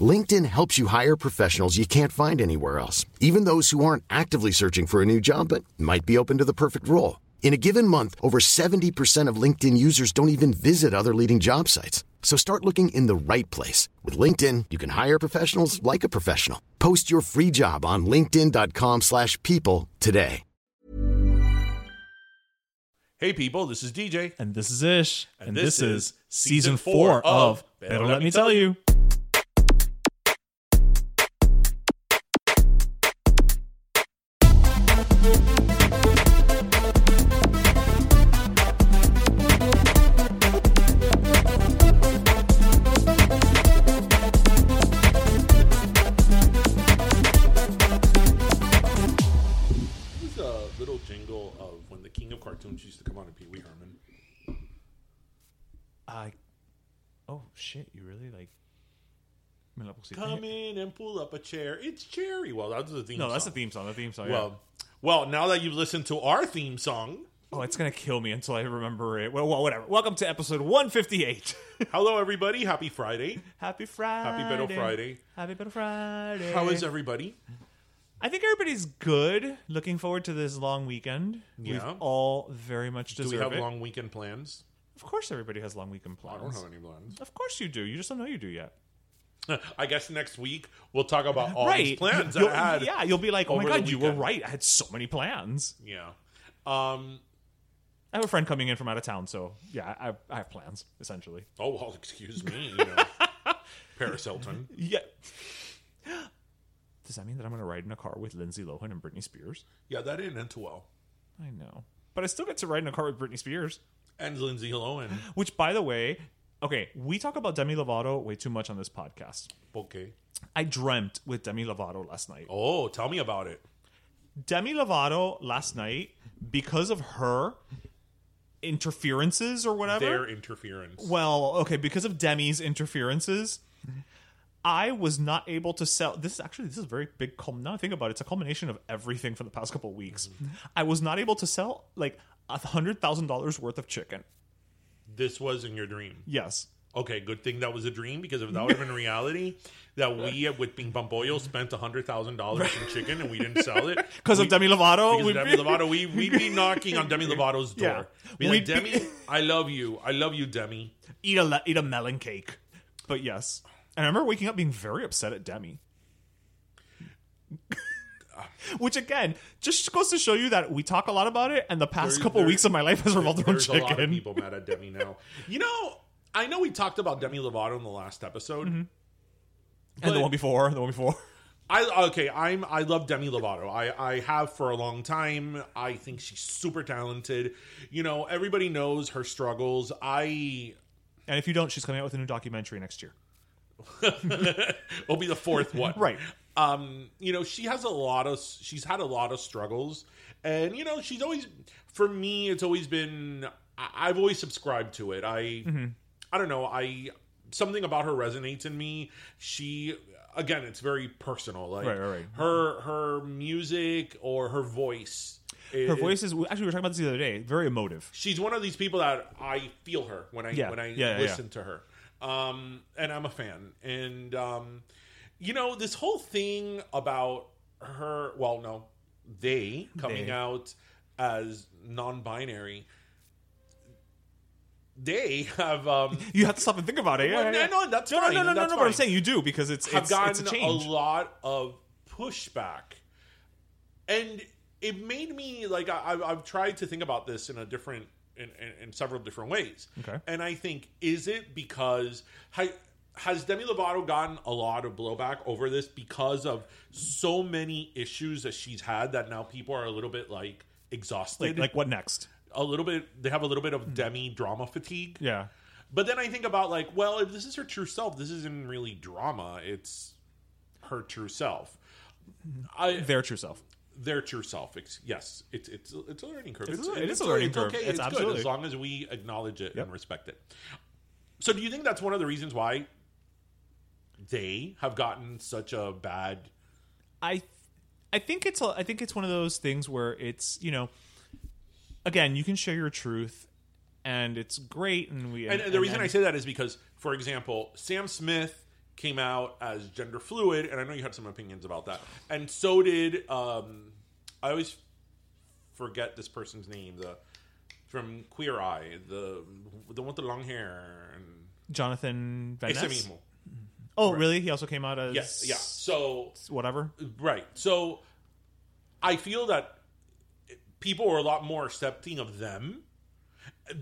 LinkedIn helps you hire professionals you can't find anywhere else, even those who aren't actively searching for a new job but might be open to the perfect role. In a given month, over 70% of LinkedIn users don't even visit other leading job sites. So start looking in the right place. With LinkedIn, you can hire professionals like a professional. Post your free job on linkedin.com slash people today. Hey people, this is DJ. And this is Ish. And this is season four of Pero Let Me Tell You. This Me la pusiste. Come in and pull up a chair. It's Cherry. Well, that's the theme No, song. that's the theme song. The theme song. yeah. Well, well, now that you've listened to our theme song, oh, it's gonna kill me until I remember it. Well, well whatever. Welcome to episode one fifty eight. hello everybody. Happy Friday. Happy Friday. Happy Pero Friday. Happy Pero Friday. How is everybody? I think everybody's good. Looking forward to this long weekend. We've all very much deserve it. Do we have it. long weekend plans? Of course, everybody has long weekend plans. I don't have any plans. Of course you do. You just don't know you do yet. I guess next week we'll talk about all right. these plans You'll- I had. yeah, you'll be like, oh my god, you were right. I had so many plans. Yeah. Um. I have a friend coming in from out of town, so yeah, I, I have plans essentially. Oh well, excuse me. You know, Paris Hilton. Yeah. Does that mean that I'm going to ride in a car with Lindsay Lohan and Britney Spears? Yeah, that didn't end too well. I know, but I still get to ride in a car with Britney Spears. And Lindsay Lohan. Which, by the way, okay, we talk about Demi Lovato way too much on this podcast. Okay. I dreamt with Demi Lovato last night. Oh, tell me about it. Demi Lovato last night, because of her interferences or whatever. Their interference. Well, okay, because of Demi's interferences, I was not able to sell. This is actually this is a very big. Now I think about it, it's a culmination of everything for the past couple of weeks. Mm-hmm. I was not able to sell like a hundred thousand dollars worth of chicken. This was in your dream. Yes, Okay, good thing that was a dream because if that would have been reality, that we with Ping Pong Pollo spent hundred thousand dollars in chicken and we didn't sell it because of Demi Lovato. Because Demi be- Lovato, we we'd be knocking on Demi Lovato's door. Yeah. Be like, We'd be- Demi, I love you. I love you, Demi. eat a le- eat a melon cake. But yes, and I remember waking up being very upset at Demi. Which again just goes to show you that we talk a lot about it, and the past There- couple there- weeks of my life has revolved around There's a lot of chicken. people mad at Demi now. You know, I know we talked about Demi Lovato in the last episode. Mm-hmm. and the one before, the one before. I okay, I'm I love Demi Lovato. I I have for a long time. I think she's super talented. You know, everybody knows her struggles. I And if you don't, she's coming out with a new documentary next year. will be the fourth one. Right. Um, you know, she has a lot of she's had a lot of struggles. And you know, she's always for me it's always been I, I've always subscribed to it. I I don't know, I something about her resonates in me. She again, it's very personal. Like Right, right, right. her her music or her voice Her It- voice is actually we were talking about this the other day. Very emotive. she's one of these people that I feel her when I Yeah. when I Yeah, yeah, listen to her. Um, and I'm a fan. And um, you know, this whole thing about her well, no, they coming They. out as non-binary. They have um You have to stop and think about it. Yeah, Well, yeah, no, yeah. no, that's no, fine, No, no, no, that's no. But I'm saying you do because it's it's, gotten it's a a, lot of pushback, and it made me like I, I've, I've tried to think about this in a different in, in, in several different ways. Okay. and I think is it because has Demi Lovato gotten a lot of blowback over this because of so many issues that she's had that now people are a little bit like exhausted, like, like what next? a little bit. They have a little bit of Demi drama fatigue. Yeah. But then I think about like, well, if this is her true self, this isn't really drama. It's her true self. I Their true self. Their true self. It's, yes, it's it's it's a learning curve. It's It's, it and is a it's- learning it's curve. Okay, It's it's, good as long as we acknowledge it Yep. and respect it. So, do you think that's one of the reasons why they have gotten such a bad? I I think it's a, I think it's one of those things where it's you know again you can share your truth and it's great and we And, and the reason I say that is because, for example, Sam Smith came out as gender fluid, and I know you had some opinions about that, and so did um, I always forget this person's name, the from Queer Eye, the the one with the long hair, and Jonathan Van ese Ness? mismo. Oh really? He also came out as Yes, yeah. So whatever. right, so I feel that people are a lot more accepting of them.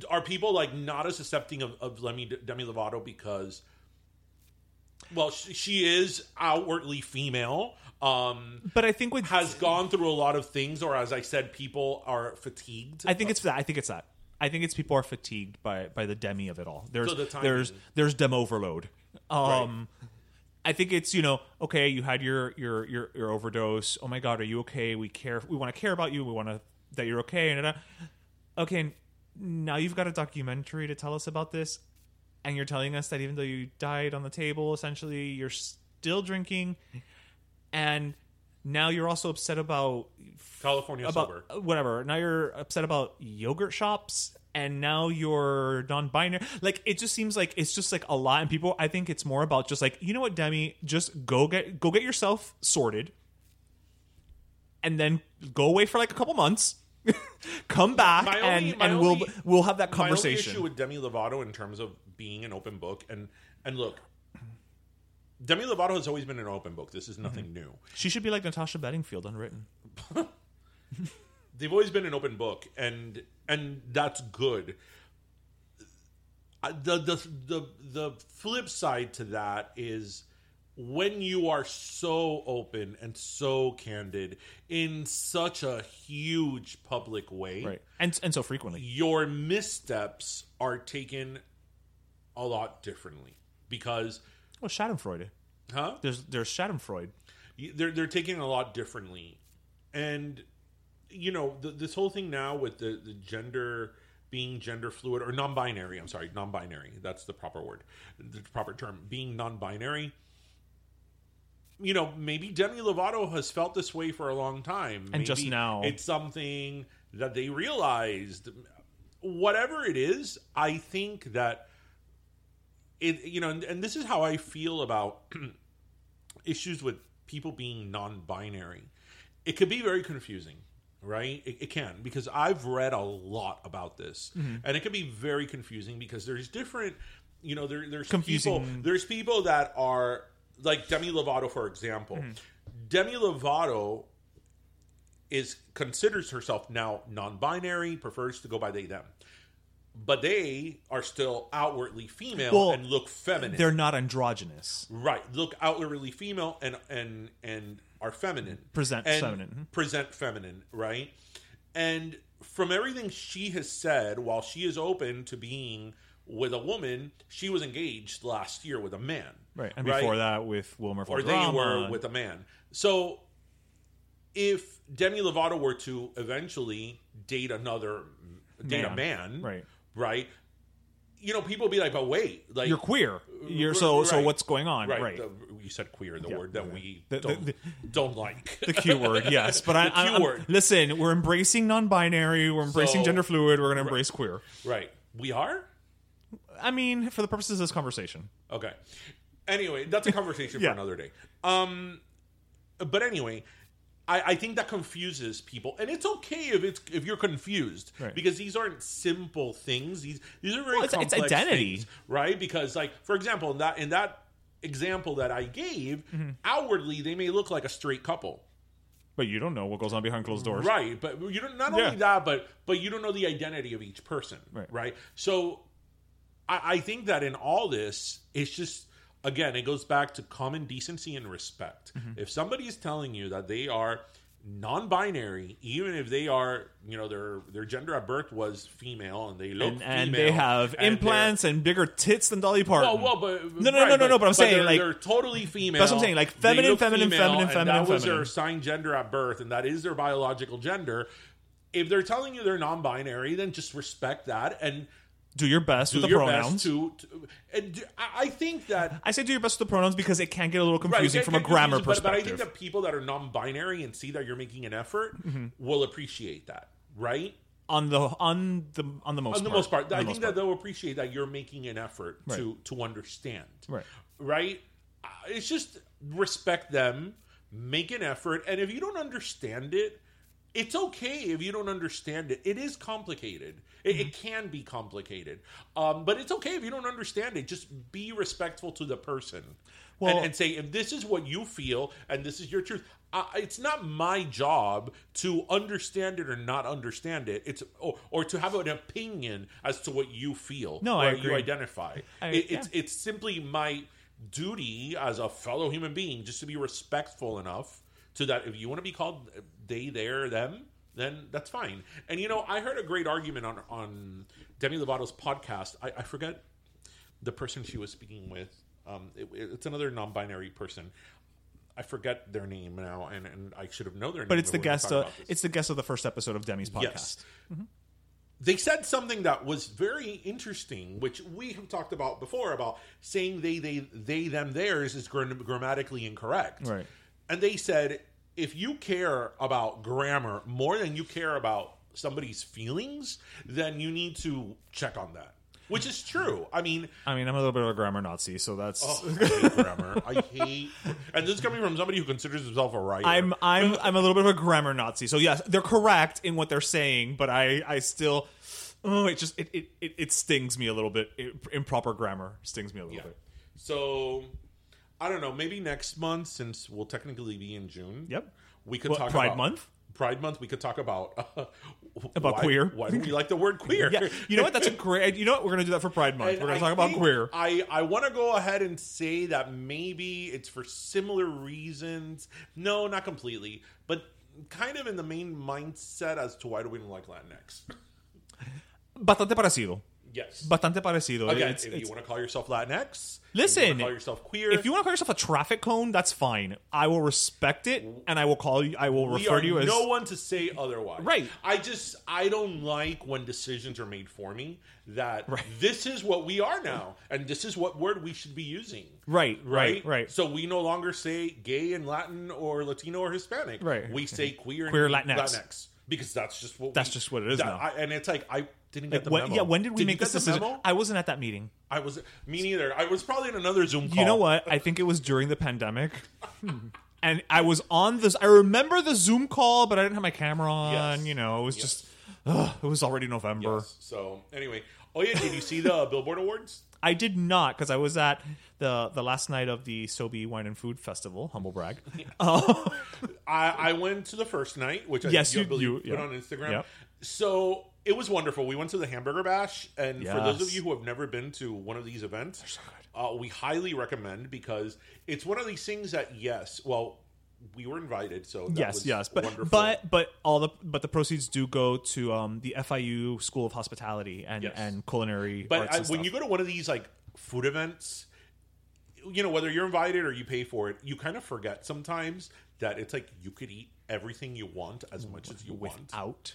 Are people like not as accepting of, of Demi Lovato because, well, she, she is outwardly female, um, But I think with has gone through a lot of things, or as I said, people are fatigued. I think it's that. I think it's that. I think it's people are fatigued by by the demi of it all. There's So the there's there's dem overload. Um, I think it's you know okay you had your your your your overdose. Oh my god, are you okay? We care. We want to care about you. We want to that you're okay. And okay, now you've got a documentary to tell us about this, and you're telling us that even though you died on the table, essentially you're still drinking, and now you're also upset about California about sober. whatever. Now you're upset about yogurt shops, and now you're non-binary. Like it just seems like it's just like a lot. And people, I think it's more about just like you know what, Demi, just go get go get yourself sorted, and then go away for like a couple months. Come back My and and only- we'll we'll have that conversation My only issue with Demi Lovato in terms of being an open book, and and look, Demi Lovato has always been an open book. This is nothing Mm-hmm. new. She should be like Natasha Bedingfield, unwritten. they've always been an open book and and that's good Uh, the the the the flip side to that is when you are so open and so candid in such a huge public way Right, and and so frequently. your missteps are taken a lot differently because well, Schadenfreude. huh There's there's Schadenfreude. they're they're taking a lot differently, and you know the, this whole thing now with the the gender being gender fluid or non-binary. I'm sorry, non-binary. That's the proper word, the proper term. Being non-binary. You know, maybe Demi Lovato has felt this way for a long time, And just Maybe now- it's something that they realized. Whatever it is, I think that it. You know, and, and this is how I feel about issues with people being non-binary. It could be very confusing right? It, it can because i've read a lot about this. Mm-hmm. And it can be very confusing because there's different you know there, there's Confusing. people there's people that are like demi lovato for example. Mm-hmm. Demi lovato is considers herself now non-binary prefers to go by they them but they are still outwardly female Well, and look feminine They're not androgynous. Right. Look outwardly female and and and are feminine. Present feminine. Present feminine, right? And from everything she has said, while she is open to being with a woman, she was engaged last year with a man. Right, and before that with Wilmer or they were with a man. So if Demi Lovato were to eventually date another date a Man. man, Right. Right? you know, people be like, but wait, like You're queer. You're so so. What's going on? Right. Right. The- you said queer, the Yeah. word that we The- don't, the- don't like. The Q word, yes, but I, Q I'm- word. listen. We're embracing non-binary. We're embracing So- gender fluid. We're going to embrace queer. right. We are? I mean, for the purposes of this conversation, Okay. Anyway, that's a conversation Yeah. for another day. Um, but anyway, I, I think that confuses people, and it's okay if it's if you're confused Right. because these aren't simple things. These these are very Well, it's- it's identity. things, right? Because like for example, in that in that example that I gave, Mm-hmm. outwardly they may look like a straight couple. but you don't know what goes on behind closed doors. Right, but you don't not Yeah. only that, but but you don't know the identity of each person, Right. So, I, I think that in all this, it's just again, it goes back to common decency and respect. Mm-hmm. If somebody is telling you that they are non-binary, even if they are, you know, their their gender at birth was female and they look And, and female they have and implants and bigger tits than Dolly Parton. well, well, but No, no, right, no, no, no, but I'm saying, they're, like- they're totally female. That's what I'm saying, like, feminine, feminine, female, feminine, feminine, That was their assigned gender at birth, and that is their biological gender. If they're telling you they're non-binary, then just respect that and do your best do with the your pronouns. best to. to and I think that. I say do your best with the pronouns because it can get a little confusing get- from a grammar perspective. but, but I think that people that are non-binary and see that you're making an effort Mm-hmm. will appreciate that, right? on the on the on the most on the part. most part, On I think that part. they'll appreciate that you're making an effort to to understand. Right. Right. Uh, It's just respect them, make an effort, and if you don't understand it, it's okay if you don't understand it. It is complicated. It, it Mm-hmm. can be complicated, um, but it's okay if you don't understand it. Just be respectful to the person, Well- and, and say if this is what you feel and this is your truth. Uh, it's not my job to understand it or not understand it. It's or, or to have an opinion as to what you feel. No, or I You identify. I- It- it's it's simply my duty as a fellow human being just to be respectful enough to that if you want to be called they, there, them, then that's fine. And you know, I heard a great argument on on Demi Lovato's podcast. I, I forget the person she was speaking with. Um, it, it's another non-binary person. I forget their name now, and, and I should have known their name. But it's the guest. Of, it's the guest of the first episode of Demi's podcast. Yes. They said something that was very interesting, which we have talked about before about saying they, they, they, them, theirs is grammatically incorrect. Right. And they said if you care about grammar more than you care about somebody's feelings, then you need to check on that. Which is true. I mean, I mean, I'm a little bit of a grammar Nazi, so that's. oh, I hate grammar. I hate, and this is coming from somebody who considers himself a writer. I'm I'm I'm a little bit of a grammar Nazi. So yes, they're correct in what they're saying, but I I still oh it just it it, it, it stings me a little bit. It, improper grammar stings me a little Yeah. bit. So I don't know. Maybe next month, since we'll technically be in June. Yep. We could What, talk Pride about, Month? Pride Month. We could talk about uh, About why- queer. Why do we like the word queer? Yeah, you know what? That's a great. You know what? We're gonna do that for Pride Month. And We're gonna talk about queer. I, I want to go ahead and say that maybe it's for similar reasons. No, not completely, but kind of in the main mindset as to why do we don't like Latinx. Bastante parecido. Yes. Bastante parecido. Again, It's- if it's- you want to call yourself Latinx, Listen, if you want to call yourself queer, if you want to call yourself a traffic cone, that's fine. I will respect it, and I will call you. I will we refer to you as no one to say otherwise. Right. I just I don't like when decisions are made for me that this is what we are now and this is what word we should be using. Right, Right. right, right. So we no longer say gay in Latin or Latino or Hispanic. Right. We say queer Queer and Latinx. because that's just what That's we- just what it is that- now. I- and it's like I didn't get the When- memo. yeah, when did we you make get this the decision? memo? I wasn't at that meeting. I was me neither. I was probably in another Zoom call. You know what? I think it was during the pandemic. And I was on this. I remember the Zoom call, but I didn't have my camera on. Yes. You know, it was just. Ugh, it was already November. Yes. So anyway, oh yeah, did you see the Billboard Awards? I did not because I was at the the last night of the Sobe Wine and Food Festival. Humble brag. Uh, I, I went to the first night, which I Yes, you, you- believe you- put yeah. on Instagram. Yep. So it was wonderful. We went to the Hamburger Bash, and for those of you who have never been to one of these events, uh, we highly recommend because it's one of these things that yes, well, we were invited, so that yes, was yes, but wonderful. but but all the but the proceeds do go to um the FIU School of Hospitality and Yes. and culinary. But arts I, and when you go to one of these like food events, you know whether you're invited or you pay for it, you kind of forget sometimes that it's like you could eat everything you want as much as you want. without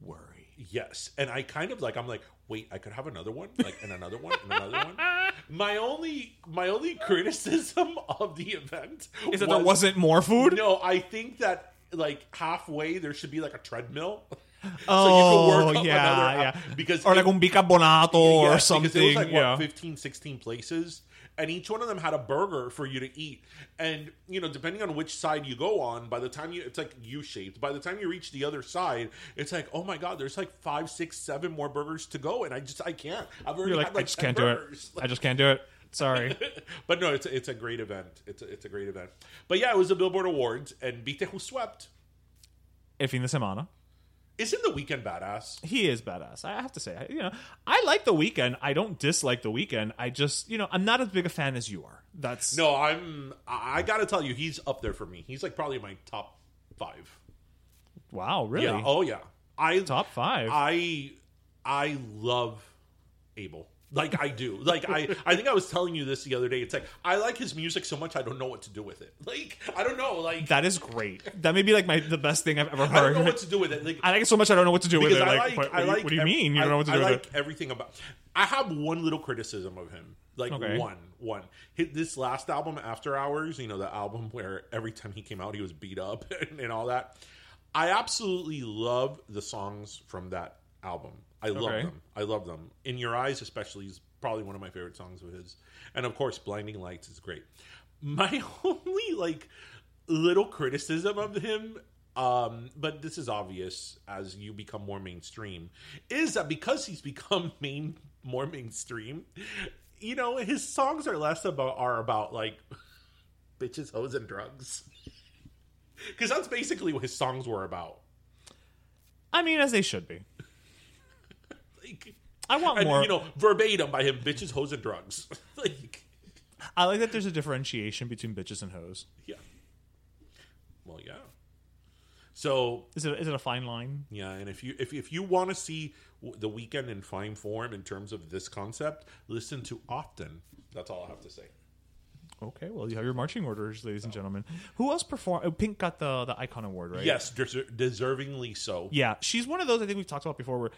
worry. Yes, and I kind of like I'm like, wait, I could have another one, like and another one, and another one. My only my only criticism of the event Is that there wasn't more food? No, I think that like halfway there should be like a treadmill. Oh, up yeah, another- yeah. Because Or it- like un bicarbonato or something. Because it was like yeah. what 15, 16 places, and each one of them had a burger for you to eat. And you know, depending on which side you go on, by the time you, it's like U shaped. By the time you reach the other side, it's like, oh my god, there's like five, six, seven more burgers to go, and I just I can't. I've already like, had like I just 10 can't do it. burgers. I just can't do it. Sorry. but no, it's a, it's a great event. It's a, it's a great event. But yeah, it was the Billboard Awards, and Bite who swept. El fin de semana. Isn't the Weeknd badass? He is badass. I have to say, I- you know, I like the Weeknd. I don't dislike the Weeknd. I just, you know, I'm not as big a fan as you are. That's No, I'm. I I gotta tell you, he's up there for me. He's like probably my top five. wow, really Yeah. Oh yeah. I top five. I I love Abel. Like I do. Like I I think I was telling you this the other day. It's like I like his music so much I don't know what to do with it. Like I don't know. Like that is great. That may be like my the best thing I've ever heard. I don't know what to do with it. Like I like it so much I don't know what to do with it. Like, like, what, I like. what do you ev- mean? You don't know what to I do with it? I like it? everything about. I have one little criticism of him. Like Okay. one, one. Hit this last album, After Hours. You know the album where every time he came out, he was beat up and, and all that. I absolutely love the songs from that album. I love Okay. them. I love them. In Your Eyes, especially, is probably one of my favorite songs of his. And of course, Blinding Lights is great. My only like little criticism of him, um, but this is obvious as you become more mainstream, is that because he's become main more mainstream, you know, his songs are less about are about like bitches, hoes, and drugs. Because that's basically what his songs were about. I mean, as they should be. Like, I want and more. you know, verbatim by him, bitches, hoes, and drugs. like, I like that there's a differentiation between bitches and hoes. yeah. Well, yeah. So Is it is it a fine line? Yeah, and if you if if you want to see the Weeknd in fine form in terms of this concept, listen to often. That's all I have to say. Okay, well you have your marching orders, ladies and gentlemen. Who else performed? Oh, Pink got the the icon award, right? Yes, deser- deservingly so. Yeah, she's one of those I think we've talked about before where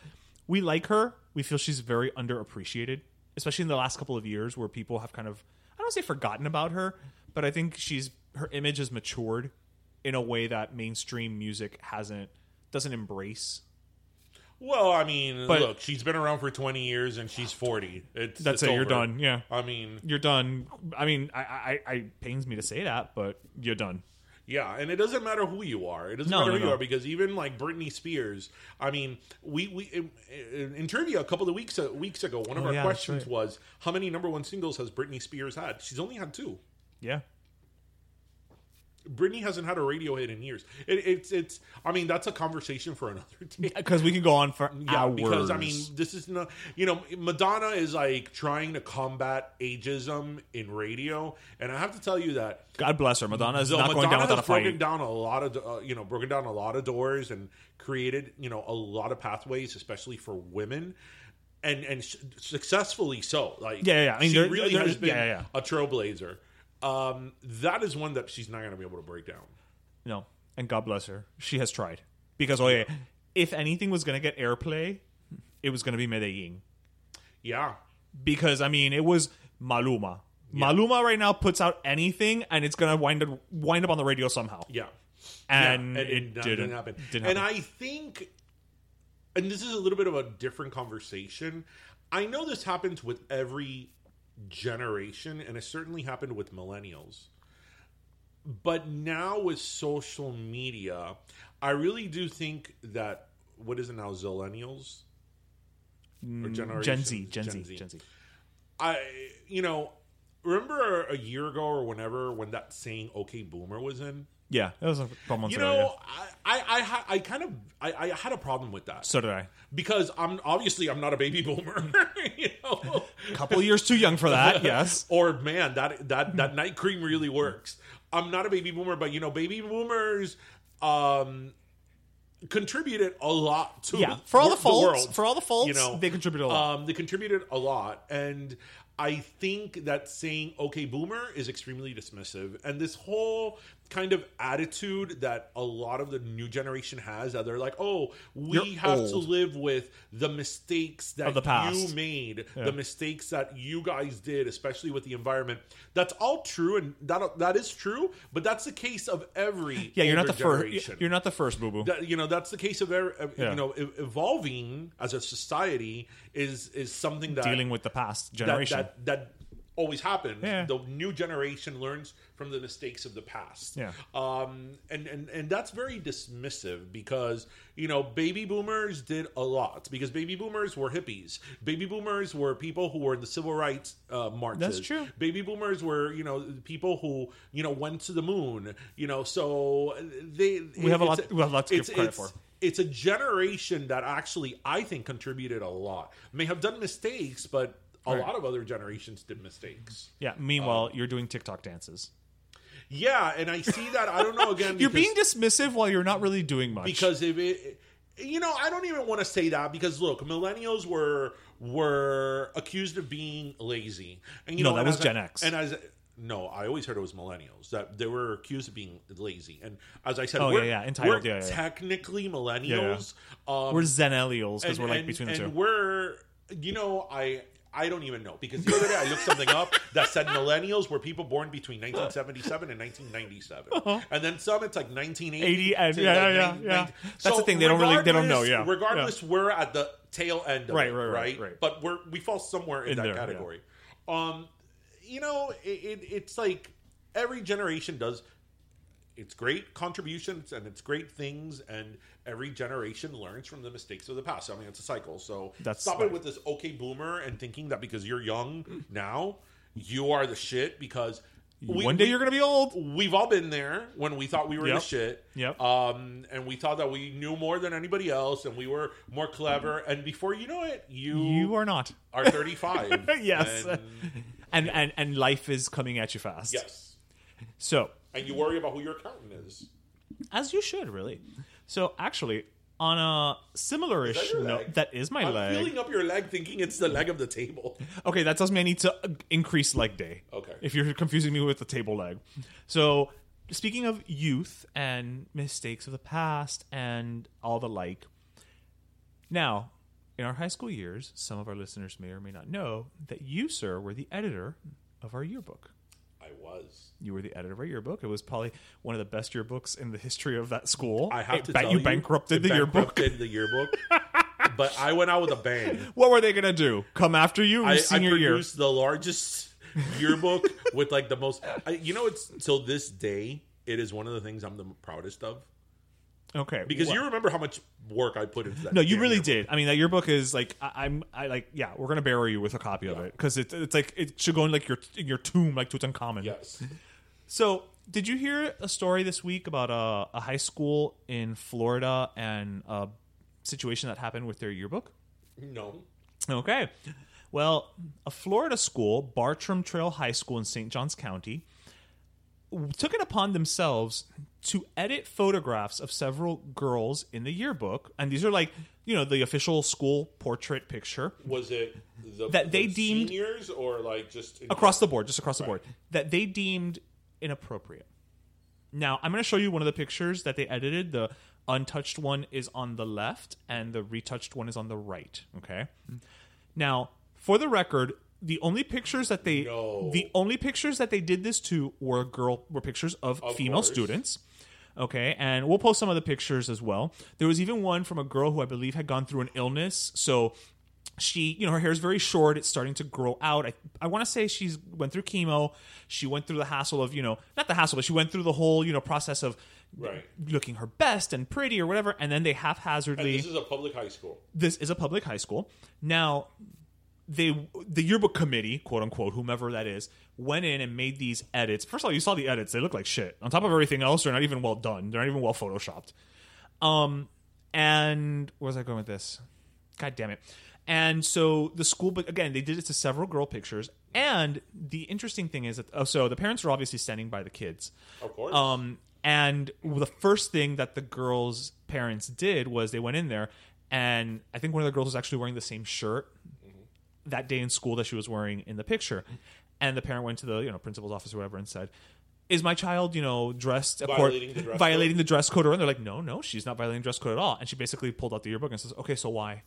we like her. We feel she's very underappreciated, especially in the last couple of years where people have kind of I don't say forgotten about her, but I think she's her image has matured in a way that mainstream music hasn't doesn't embrace. Well, I mean, But- look, she's been around for twenty years and she's forty. It's That's it's it. You're done. Yeah, I mean, you're done. I mean, I, I, I pains me to say that, but you're done. Yeah, and it doesn't matter who you are. It doesn't No, matter no, who you are because even like Britney Spears. I mean, we we in, in, trivia a couple of weeks uh, weeks ago, one of Oh, our yeah, questions right. was how many number one singles has Britney Spears had? She's only had two. Yeah. Britney hasn't had a radio hit in years. It, it's it's. I mean, that's a conversation for another day. Because we can go on for Yeah, hours. because I mean, this is not. You know, Madonna is like trying to combat ageism in radio, and I have to tell you that God bless her. Madonna is so not going down without a has broken down a lot of uh, you know broken down a lot of doors and created you know a lot of pathways, especially for women. And and successfully so, like Yeah, yeah, yeah. I mean, she there- really there- has been yeah, yeah, a trailblazer. Um, that is one that she's not going to be able to break down. No, and God bless her. She has tried. Because oh yeah, if anything was going to get airplay, it was going to be Medellin. Yeah, Because I mean, it was Maluma. Maluma right now puts out anything, and it's going to wind up wind up on the radio somehow. yeah. And Yeah, it that didn't happen. Didn't and. I think, and this is a little bit of a different conversation. I know this happens with every generation, and it certainly happened with millennials. But now with social media, I really do think that what is it now, Zillennials or generation Mm, Gen Z, Gen, Z, Gen Z. I, you know, remember a year ago or whenever when that saying "Okay, Boomer" was in. Yeah, that was a couple months You ago. know, yeah. I, I, I, I kind of, I, I had a problem with that So did I. because I'm obviously I'm not a baby boomer, you know. A couple years too young for that. Yes. Or man, that that that night cream really works. I'm not a baby boomer, but you know, baby boomers um contributed a lot to Yeah, for all the faults, world, for all the faults, you know they contributed a lot. Um, they contributed a lot, and I think that saying "Okay, Boomer" is extremely dismissive, and this whole kind of attitude that a lot of the new generation has that they're like, "Oh, we You're have to live with the mistakes that Of the past. you made, the mistakes that you guys did, especially with the environment." That's all true, and that that is true. But that's the case of every Yeah, you're not older the first. generation You're not the first, boo boo. that you know that's the case of every, Yeah. you know e- evolving as a society is is something that Dealing with the past that, generation. that that always happens Yeah. the new generation learns from the mistakes of the past Yeah. um and and and that's very dismissive because you know baby boomers did a lot because baby boomers were hippies baby boomers were people who were in the civil rights uh marches That's true. baby boomers were you know people who you know went to the moon you know so they We have a lot- we have a lot to give credit for. it's a generation that actually I think contributed a lot. May have done mistakes, but a Right. lot of other generations did mistakes. yeah. Um, Meanwhile, you're doing TikTok dances. Yeah, and I see that. I don't know again. You're being dismissive while you're not really doing much. because if it, you know, I don't even want to say that because look, millennials were were accused of being lazy, and you No, know that was Gen I- X. and as no, I always heard it was millennials that they were accused of being lazy, and as I said, Oh, we're, yeah, yeah, entitled, we're yeah, yeah, yeah. technically millennials. Um, we're Zenellials because we're like and- between the and two. we're you know I I don't even know because the other day I looked something up that said millennials were people born between 1977 and 1997, and then some it's like 1980 and- yeah, like, yeah, 19 yeah. That's the thing, they don't really- they don't know, yeah. regardless, we're at the tail end, of Right, it, right, right, right, right. But we're we fall somewhere in, In that there, yeah. category. Um, you know, it, it, it's like every generation does it's great contributions and it's great things and every generation learns from the mistakes of the past. I mean, it's a cycle. So That's stop right. it with this okay boomer and thinking that because you're young now, you are the shit because we- One day we- you're gonna be old. We've all been there when we thought we were Yep. the shit. Yep. Um, and we thought that we knew more than anybody else and we were more clever. And before you know it, you, You are not. are 35. yes. And, And, and and life is coming at you fast. yes. So And you worry about who your accountant is. as you should really. So actually, on a similar-ish that note, that is my I'm leg. feeling up your leg thinking it's the leg of the table. Okay, that tells me I need to uh, increase leg day. Okay. If you're confusing me with the table leg. So, speaking of youth and mistakes of the past and all the like. Now, in our high school years, some of our listeners may or may not know that you, sir, were the editor of our yearbook. I was. You were the editor of our yearbook. It was probably one of the best yearbooks in the history of that school. I have It to ba- tell you you, bankrupted the yearbook. bankrupted the yearbook. but I went out with a bang. What were they gonna do? Come after you I, I senior year? produced the largest yearbook with like the most. I, you know, it's till this day. It is one of the things I'm the proudest of Okay, because well- you remember how much work I put into that. No, you really yearbook. did. I mean, that yearbook is like I, I'm. I like. Yeah, we're gonna bury you with a copy of it because it's it's like it should go in like your in your tomb, like Tutankhamun. Yes. So, did you hear a story this week about a, a high school in Florida and a situation that happened with their yearbook? No. Okay. Well, a Florida school, Bartram Trail High School in St. Johns County, took it upon themselves to edit photographs of several girls in the yearbook. And these are like, you know, the official school portrait picture Was it the, That they the deemed- seniors or like just in- across the board, just across the board, that they deemed inappropriate. Now, I'm going to show you one of the pictures that they edited. The untouched one is on the left, and the retouched one is on the right. Okay. Now, for the record, the only pictures that they No. the only pictures that they did this to were girl were pictures of, Of female course. students. Okay, and we'll post some of the pictures as well. There was even one from a girl who I believe had gone through an illness, so she you know her hair is very short it's starting to grow out i, I want to say she's went through chemo she went through the hassle of you know not the hassle but she went through the whole you know process of Right. looking her best and pretty or whatever and then they And haphazardly this is a public high school. this is a public high school now they the yearbook committee quote unquote whomever that is went in and made these edits. First of all you saw the edits. They look like shit. On top of everything else they're not even well done. They're not even well photoshopped. Um and where was i going with this? God damn it. And so the school but again they did it to several girl pictures. And the interesting thing is that oh, so the parents are obviously standing by the kids. Of course. um, and the first thing that the girls' parents did was they went in there, and I think one of the girls was actually wearing the same shirt that day in school that she was wearing in the picture. And the parent went to the you know principal's office or whatever and said, "Is my child you know dressed Violating the dress violating code? the dress code?" Or and they're like, "No, no, she's not violating the dress code at all." And she basically pulled out the yearbook and says, "Okay, so why?"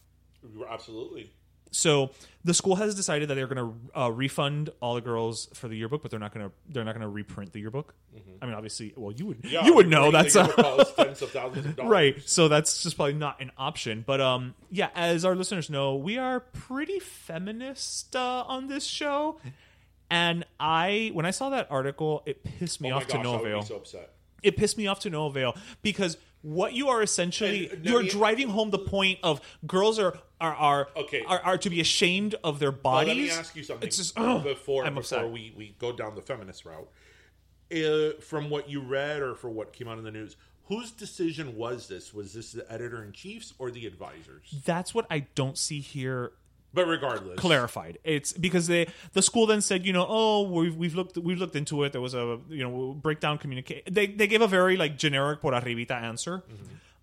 Absolutely. So the school has decided that they're going to uh, refund all the girls for the yearbook, but they're not going to they're not going to reprint the yearbook. I mean, obviously, well, you would Mm-hmm. Yeah, you would know that's uh, tens of thousands of dollars. right. So that's just probably not an option. But um, yeah, as our listeners know, we are pretty feminist uh, on this show. And I, when I saw that article, it pissed me Oh off gosh, to no avail so upset. it pissed me off to no avail because what you are essentially And, you're Nemi- driving home the point of girls are are are Okay. are, are to be ashamed of their bodies. let me ask you something It's just ugh, before I'm before upset. we, we go down the feminist route. Uh, from what you read or for what came out in the news, whose decision was this? Was this the editor in chief's or the advisors? That's what I don't see here But regardless, clarified. It's because they the school then said, you know, oh, we've, we've looked we've looked into it. There was a you know breakdown communicate. They they gave a very like generic por arribita answer.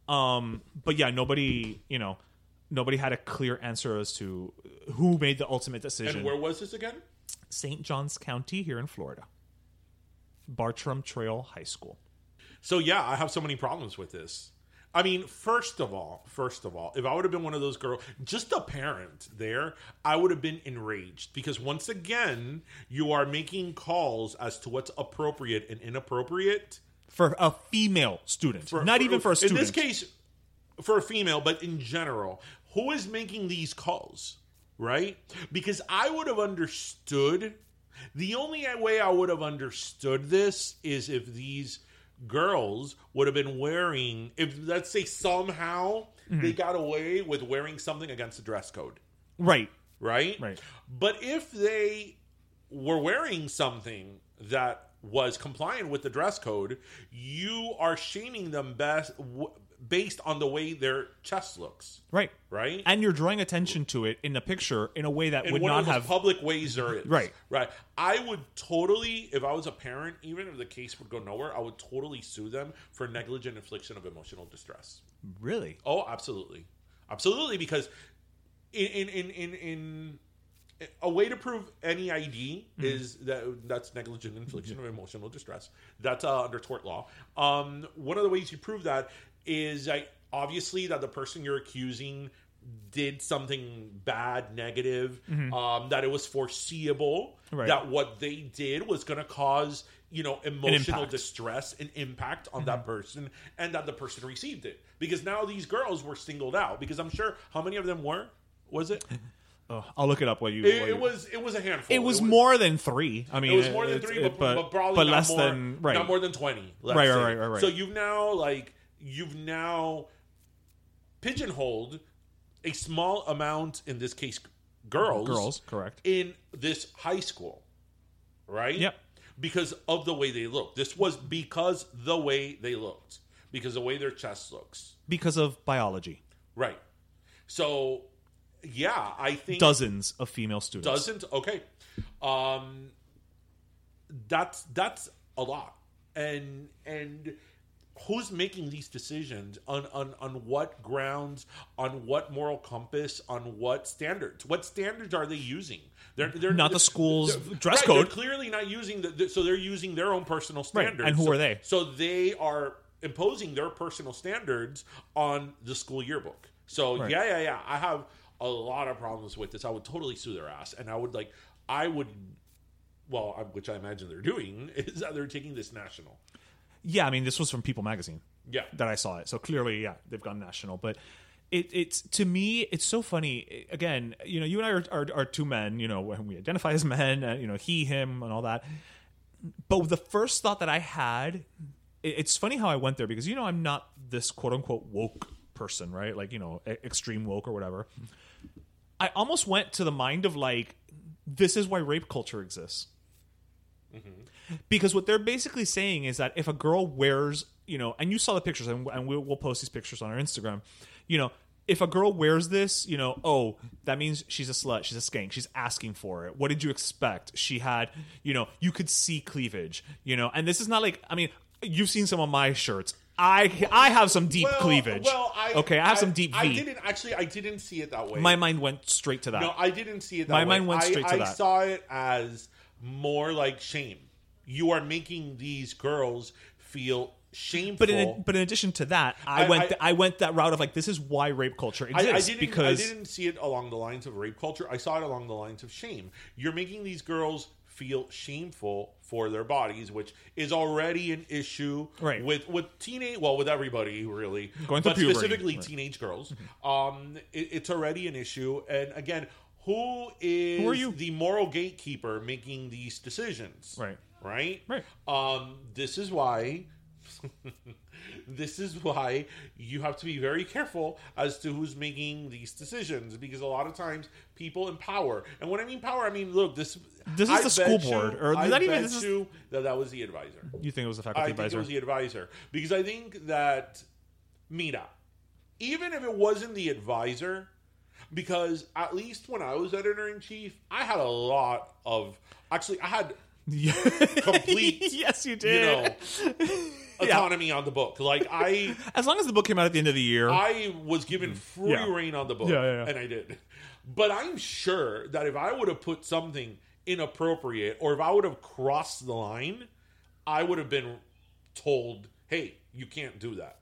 Um, but yeah, nobody you know nobody had a clear answer as to who made the ultimate decision. And where was this again? St. Johns County here in Florida. Bartram Trail High School. So yeah, I have so many problems with this. I mean, first of all, first of all, if I would have been one of those girls, just a parent there, I would have been enraged because once again, you are making calls as to what's appropriate and inappropriate. For a female student. Not even for a student. In this case, for a female, but in general, who is making these calls, right? Because I would have understood. The only way I would have understood this is if these girls would have been wearing, if let's say somehow Mm-hmm. they got away with wearing something against the dress code, Right. right? Right. But if they were wearing something that was compliant with the dress code, you are shaming them best based on the way their chest looks, Right. right? And you're drawing attention to it in a picture in a way that in would not have public ways there is. Right. Right. I would totally, if I was a parent, even if the case would go nowhere, I would totally sue them for negligent infliction of emotional distress. really. Oh, absolutely, absolutely. Because in in in in, in a way to prove any ID Mm-hmm. is that that's negligent infliction of emotional distress. That's uh, under tort law. Um, one of the ways you prove that is like obviously that the person you're accusing did something bad, negative, um, that it was foreseeable Mm-hmm. Right. that what they did was going to cause you know emotional. Mm-hmm. distress and impact on that person, and that the person received it because now these girls were singled out because I'm sure how many of them were was it? Oh, I'll look it up while you. It, while it was it was a handful. It was more than three. I mean, It was more than three, it- but, but, probably but not less more, than right. Not more than twenty. Right, right, right, right, right. So you've now like you've now pigeonholed a small amount, in this case, girls, Girls, correct. in this high school, right? Yep. Because of the way they look. This was because the way they looked, because the way their chest looks, because of biology. right? So, yeah, I think Dozens of female students. doesn't okay um that's that's a lot and and who's making these decisions on on on what grounds on what moral compass on what standards what standards are they using they're, they're Not the school's dress right, code. they're clearly not using the so they're using their own personal Right, standards and who So- are they? so they are imposing their personal standards on the school yearbook. So Right. yeah, yeah, yeah. I have a lot of problems with this. I would totally sue their ass, and I would like, I would, well, which I imagine they're doing is that they're taking this national. Yeah, I mean, this was from People Magazine. Yeah. that I saw it. So clearly, yeah, they've gone national. But it, it's to me, it's so funny. Again, you know, you and I are, are, are two men. You know, when we identify as men, uh, you know, he, him, and all that. But the first thought that I had, it, it's funny how I went there because you know I'm not this quote unquote woke person, right? Like you know, extreme woke or whatever. I almost went to the mind of like, this is why rape culture exists Mm-hmm. because what they're basically saying is that if a girl wears you know and you saw the pictures and, and we'll, we'll post these pictures on our instagram you know if a girl wears this you know oh that means she's a slut she's a skank she's asking for it what did you expect she had you know you could see cleavage you know and this is not like i mean you've seen some of my shirts I I have some deep Well, cleavage. Well, I okay, I have some deep I V. didn't actually. I didn't see it that way. My mind went straight to that. No, I didn't see it that way. My way. mind went I- straight to that. I saw it as more like shame. You are making these girls feel shameful. but in but in addition to that, I, I- went I- I, went that route of like this is why rape culture I, exists I didn't. because I didn't see it along the lines of rape culture. I saw it along the lines of shame. You're making these girls feel shameful for their bodies, which is already an issue Right. with with teenage. Well, with everybody really, Going but puberty. specifically Right. teenage girls. Um, it, it's already an issue, and again. Who is Who are you? the moral gatekeeper making these decisions? Right. Right. Right. Um, this is why this is why you have to be very careful as to who's making these decisions because a lot of times people in power and when i mean power i mean look this This is I the school board, you- or I not even- this is- that that was the advisor you think it was the faculty i faculty think it advisor. was the advisor because i think that mira even if it wasn't the advisor because at least when i was editor-in-chief i had a lot of actually i had complete yes, you you did. know autonomy on the book. Like I, as long as the book came out at the end of the year, I was given mm. free Yeah. reign on the book, Yeah, yeah, yeah. and I did. But I'm sure that if I would have put something inappropriate, or if I would have crossed the line, I would have been told, "Hey, you can't do that."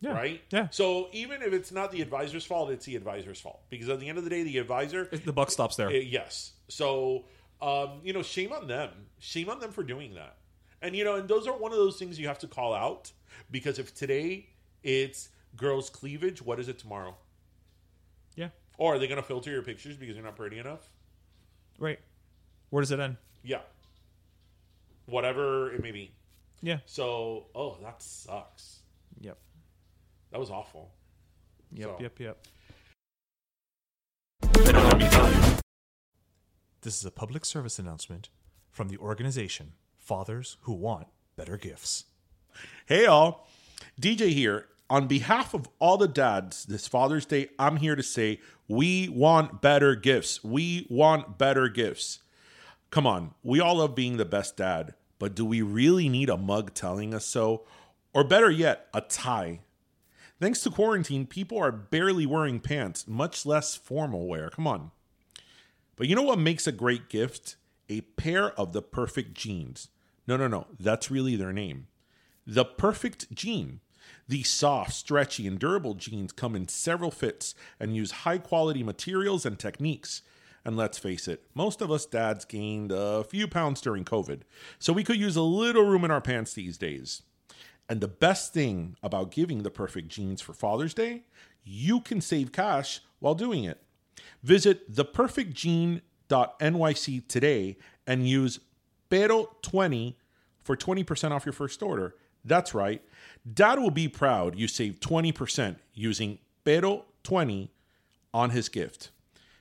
Yeah. Right? Yeah. So even if it's not the advisor's fault, it's the advisor's fault because at the end of the day, the advisor the buck stops there. uh, yes. So, um, you know, shame on them. Shame on them for doing that. And, you know, and those are one of those things you have to call out because if today it's girls' cleavage, what is it tomorrow? yeah. Or are they going to filter your pictures because you're not pretty enough? Right. Where does it end? Yeah. Whatever it may be. Yeah. So, oh, that sucks. Yep. That was awful. Yep. So- Yep. Yep. This is a public service announcement from the organization Fathers Who Want Better Gifts. Hey, all. DJ here. On behalf of all the dads this Father's Day, I'm here to say we want better gifts. We want better gifts. Come on, we all love being the best dad, but do we really need a mug telling us so? Or better yet, a tie? Thanks to quarantine, people are barely wearing pants, much less formal wear. Come on. But you know what makes a great gift? A pair of the perfect jeans. No, no, no. That's really their name. The perfect jean. These soft, stretchy, and durable jeans come in several fits and use high quality materials and techniques. And let's face it, most of us dads gained a few pounds during COVID, so we could use a little room in our pants these days. And the best thing about giving the perfect jeans for Father's Day, you can save cash while doing it. Visit theperfectjean.nyc today and use Pero20 for 20% off your first order. That's right. Dad will be proud you saved 20% using Pero20 on his gift.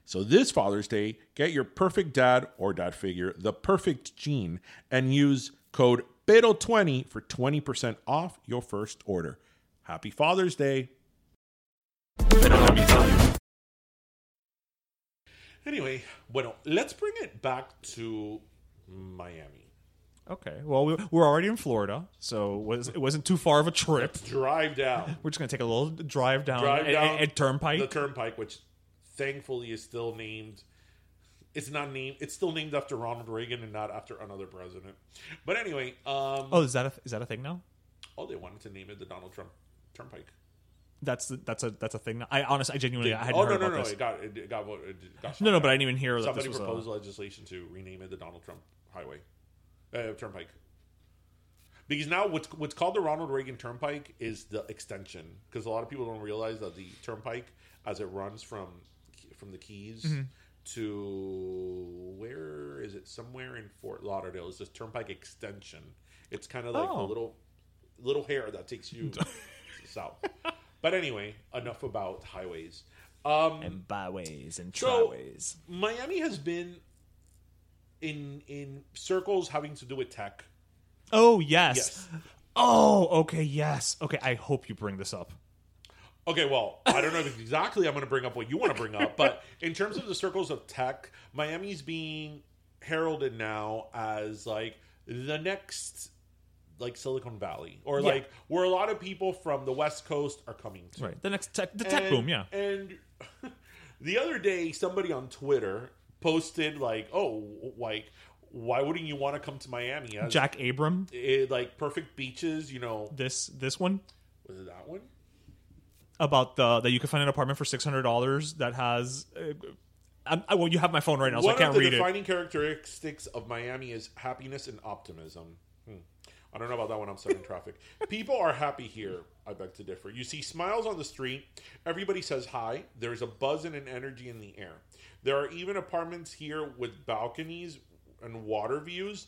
So this Father's Day, get your perfect dad or dad figure, the perfect jean, and use code Pero20 for 20% off your first order. Happy Father's Day. Anyway, bueno, let's bring it back to Miami. Okay. Well, we- we're already in Florida, so it, was, it wasn't too far of a trip. Drive down. We're just going to take a little drive down, Drive a, down a- a turnpike. The Turnpike, which thankfully is still named. It's not named. It's still named after Ronald Reagan and not after another president. But anyway, um, oh, is that a, is that a thing now? oh, they wanted to name it the Donald Trump Turnpike. That's that's a that's a thing. Now. I honestly, I genuinely, I hadn't oh no heard no about no! this. It got it, got voted. It got No, no, but I didn't even hear that Somebody this was a- proposed legislation to rename it the Donald Trump Highway, uh, Turnpike. Because now what's what's called the Ronald Reagan Turnpike is the extension. Because a lot of people don't realize that the Turnpike, as it runs from from the Keys Mm-hmm. To where is it? Somewhere in Fort Lauderdale is this Turnpike extension. It's kind of like Oh. a little little hair that takes you south. But anyway, enough about highways. Um, and byways and So- Miami has been in in circles having to do with tech. Oh yes. Yes. Oh okay. Yes. Okay. I hope you bring this up. Okay, well, I don't know if exactly I'm going to bring up what you want to bring up, but in terms of the circles of tech, Miami's being heralded now as like the next like Silicon Valley or Yeah. like where a lot of people from the West Coast are coming to. Right. The next tech, the tech And- boom. Yeah. And the other day, somebody on Twitter posted like, "Oh, like, why wouldn't you want to come to Miami? As, Jack Abraham. it, like perfect beaches, you know." This this one Was it that one? About the that you can find an apartment for six hundred dollars that has. Uh, I, I, well, you have my phone right now, so One I can't of the read it. defining characteristics of Miami is happiness and optimism. Hmm. I don't know about that when I'm stuck in traffic. People are happy here. I beg to differ. You see smiles on the street. Everybody says hi. There's a buzz and an energy in the air. There are even apartments here with balconies and water views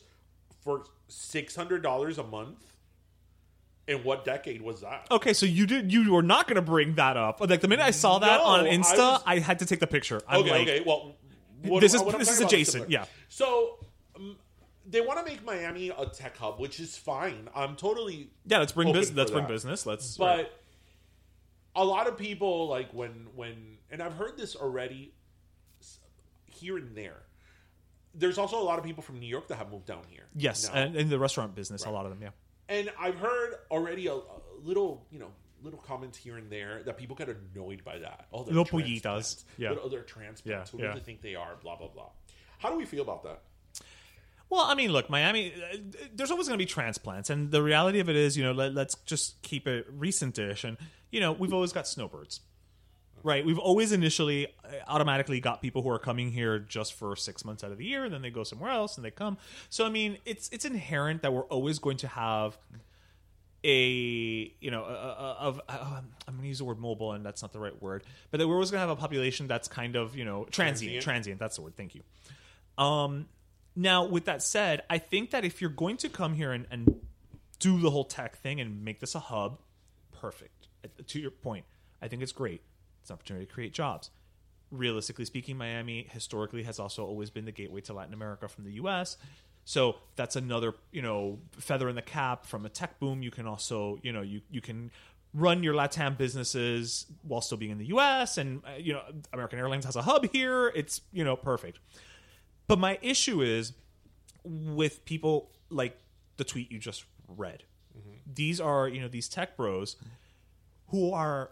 for six hundred dollars a month. In what decade was that? Okay, so you did you were not going to bring that up. Like the minute I saw that No, on Insta, I, was- had to take the picture. I'm okay, like, okay. Well, what, This is- what I'm this is talking about adjacent, similar. yeah. So um, they want to make Miami a tech hub, which is fine. I'm totally yeah, let's bring open business. for Let's bring that. business. Let's. But a lot of people like when when and I've heard this already s- here and there. There's also a lot of people from New York that have moved down here. yes, now. and in the restaurant business, a lot of them. Yeah. And I've heard already a, a little, you know, little comments here and there that people get annoyed by that. Oh, they're Little pollitas. Yeah. Little, oh, they're transplants. Yeah, Who yeah. do they think they are? Blah blah blah. How do we feel about that? Well, I mean, look, Miami. uh, There's always going to be transplants, and the reality of it is, you know, let, let's just keep it recent-ish, and you know, we've always got snowbirds, right? We've always initially uh, automatically got people who are coming here just for six months out of the year, and then they go somewhere else, and they come. So, I mean, it's it's inherent that we're always going to have a you know of uh, I'm going to use the word mobile, and that's not the right word, but that we're always going to have a population that's kind of you know transient, Transient. transient. That's the word. Thank you. Um, now, with that said, I think that if you're going to come here and, and do the whole tech thing and make this a hub, perfect. To your point, I think it's great. It's an opportunity to create jobs. Realistically speaking, Miami historically has also always been the gateway to Latin America from the U.S. So that's another, you know, feather in the cap from a tech boom. You can also, you know, you you can run your LATAM businesses while still being in the U.S. and uh, you know, American Airlines has a hub here. It's you know perfect. But my issue is with people like the tweet you just read. These are, you know, these tech bros who are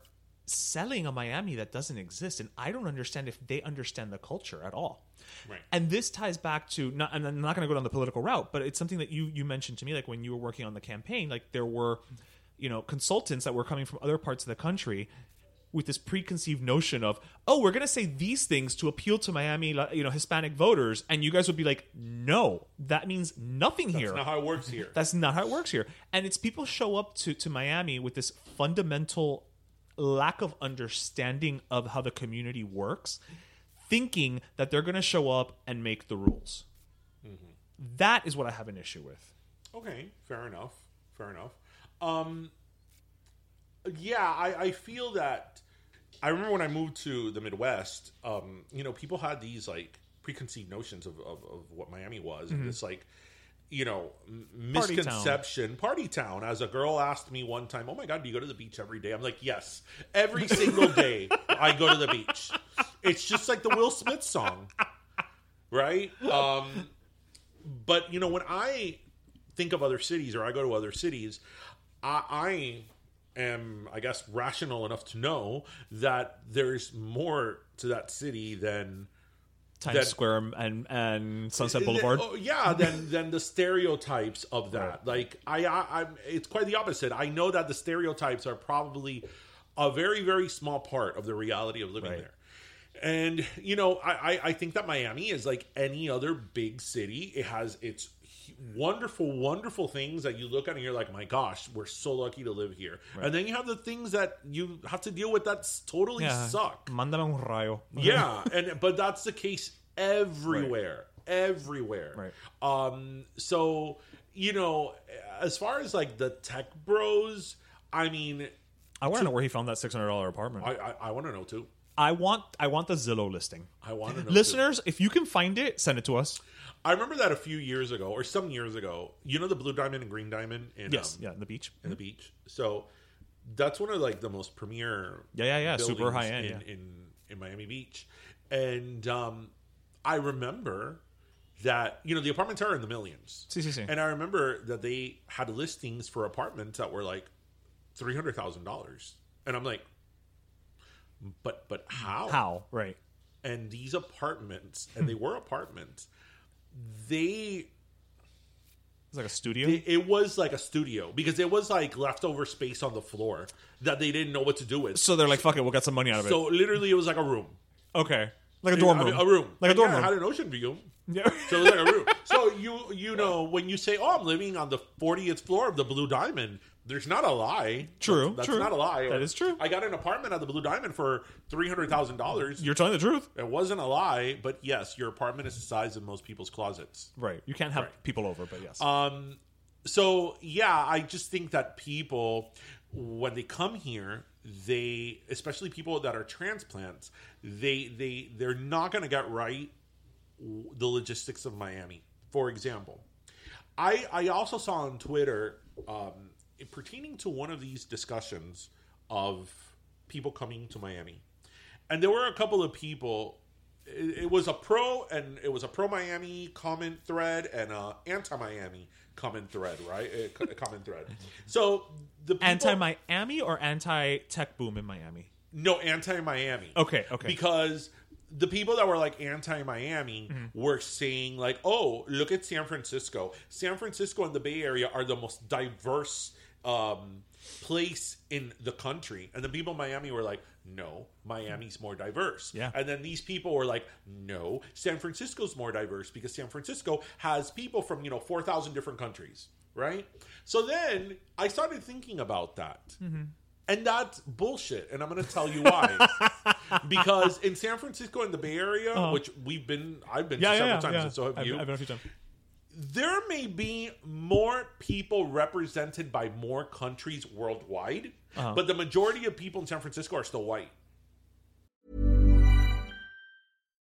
selling a Miami that doesn't exist. And I don't understand if they understand the culture at all. Right. And this ties back to not, and I'm not going to go down the political route, but it's something that you you mentioned to me, like when you were working on the campaign, like there were, you know, consultants that were coming from other parts of the country with this preconceived notion of, oh, we're going to say these things to appeal to Miami, you know, Hispanic voters, and you guys would be like, no, that means nothing here. That's not how it works here. That's not how it works here. And it's people show up to, to Miami with this fundamental lack of understanding of how the community works, thinking that they're going to show up and make the rules. That is what I have an issue with. Okay, fair enough. Fair enough. Um, yeah, I, I feel that. I remember when I moved to the Midwest. Um, you know, people had these like preconceived notions of, of, of what Miami was, and it's like, you know, m- Mm-hmm. Party town. misconception, party town. As a girl asked me one time, "Oh my God, do you go to the beach every day?" I'm like, "Yes, every single day I go to the beach." It's just like the Will Smith song, right? Um, but you know when i think of other cities or i go to other cities i, I am i guess rational enough to know that there's more to that city than Times That- Square and and Sunset eh, eh, Boulevard. Oh, yeah then than the stereotypes of that. Like I, I i'm it's quite the opposite. I know that the stereotypes are probably a very very small part of the reality of living Right. there. And you know I, I i think that miami is like any other big city. It has its wonderful wonderful things that you look at and you're like my gosh we're so lucky to live here. And then you have the things that you have to deal with that s- totally suck. Mándame un rayo. yeah and but that's the case everywhere everywhere. Right. um so you know as far as like the tech bros i mean I want to know where he found that six hundred dollar apartment. i i, I want to know too I want I want the Zillow listing. i want to know. Listeners, if you can find it, send it to us. i remember that a few years ago or some years ago you know the blue diamond and green diamond in Yes, um, yeah, the beach. in the beach so that's one of like the most premier Yeah, yeah, yeah, super buildings high-end, in, yeah. in in Miami Beach, and um, I remember that you know the apartments are in the millions. Si, si, si. And I remember that they had listings for apartments that were like three hundred thousand dollars, and I'm like, but but how? How? Right. And these apartments, and they were apartments. They It's like a studio. it, it was like a studio because it was like leftover space on the floor that they didn't know what to do with. so they're like, fuck it, we'll get some money out of it. So literally, it was like a room, okay. Like a dorm I room. mean, a room, Like a dorm yeah, room. It had an ocean view. Yeah. So it was like a. So you you know when you say, "Oh, I'm living on the 40th floor of the Blue Diamond," there's not a lie. True, That's, that's true. not a lie. That is true. I got an apartment at the Blue Diamond for three hundred thousand dollars. You're telling the truth. It wasn't a lie, but yes, your apartment is the size of most people's closets. Right. You can't have Right. people over, but yes. Um, so yeah, I just think that people, when they come here, they, especially people that are transplants, they they they're not going to get right the logistics of Miami. For example, I I also saw on Twitter um, pertaining to one of these discussions of people coming to Miami, and there were a couple of people. It, it was a pro and it was a pro Miami comment thread and a anti Miami comment thread, right? A, co- a comment thread. So the people, anti Miami or anti tech boom in Miami? no anti Miami. Okay, okay. Because the people that were like anti Miami Mm-hmm. were saying like, "Oh, look at San Francisco. San Francisco and the Bay Area are the most diverse um, place in the country." And the people in Miami were like, "No, Miami's more diverse." Yeah. And then these people were like, "No, San Francisco's more diverse because San Francisco has people from you know four thousand different countries." Right. So then I started thinking about that. Mm-hmm. And that's bullshit. And I'm going to tell you why. because in San Francisco and the Bay Area, which we've been, I've been Uh-huh. Yeah, to yeah, several yeah. times, and so have I've, you. I've been a few times. there may be more people represented by more countries worldwide, Uh-huh. but the majority of people in San Francisco are still white.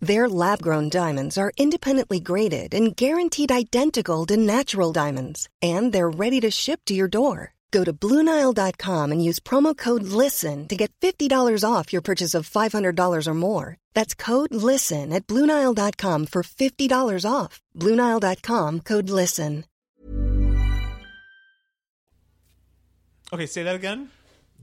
Their lab grown diamonds are independently graded and guaranteed identical to natural diamonds, and they're ready to ship to your door. Go to BlueNile.com and use promo code LISTEN to get $50 off your purchase of $500 or more. That's code LISTEN at BlueNile.com for $50 off. BlueNile.com code LISTEN. Okay, say that again.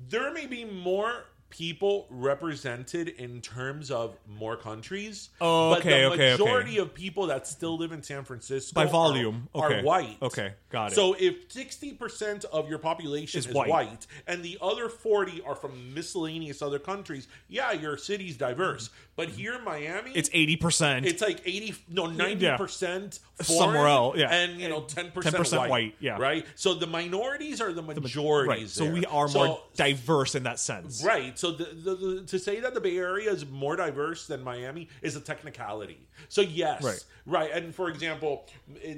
There may be more people represented in terms of more countries. Oh, but okay, the okay, okay. majority of people that still live in San Francisco By volume, are, okay. white. Okay, got it. So if sixty percent of your population Is is, white. white. and the other forty are from miscellaneous other countries, yeah, your city's diverse. But mm-hmm. here in Miami, It's 80%. it's like eighty, no, ninety percent Somewhere else, yeah. and you know ten percent white, white, yeah. right. So the minorities are the right. majorities. So we are So- more diverse in that sense. Right. So the, the, the, to say that the Bay Area is more diverse than Miami is a technicality. So yes, Right. right. And for example,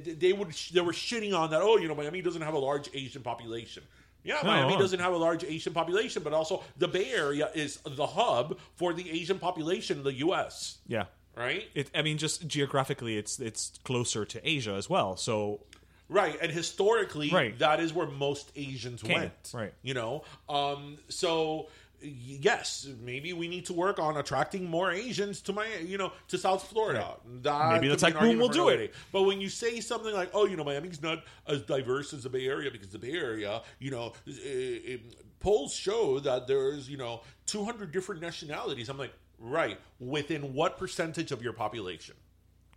they would they were shitting on that. Oh, you know, Miami doesn't have a large Asian population. Yeah, No, Miami no. doesn't have a large Asian population, but also the Bay Area is the hub for the Asian population in the U.S. Yeah. Right. It, I mean, just geographically, it's it's closer to Asia as well. So Right, and historically, Right. that is where most Asians Came, went. right. you know. Um, so yes, maybe we need to work on attracting more Asians to my, you know, to South Florida. That Maybe the like be an tech boom will do it. But when you say something like, "Oh, you know, Miami's not as diverse as the Bay Area because the Bay Area, you know, eh, eh, polls show that there's, you know, 200 different nationalities," I'm like, right, within what percentage of your population?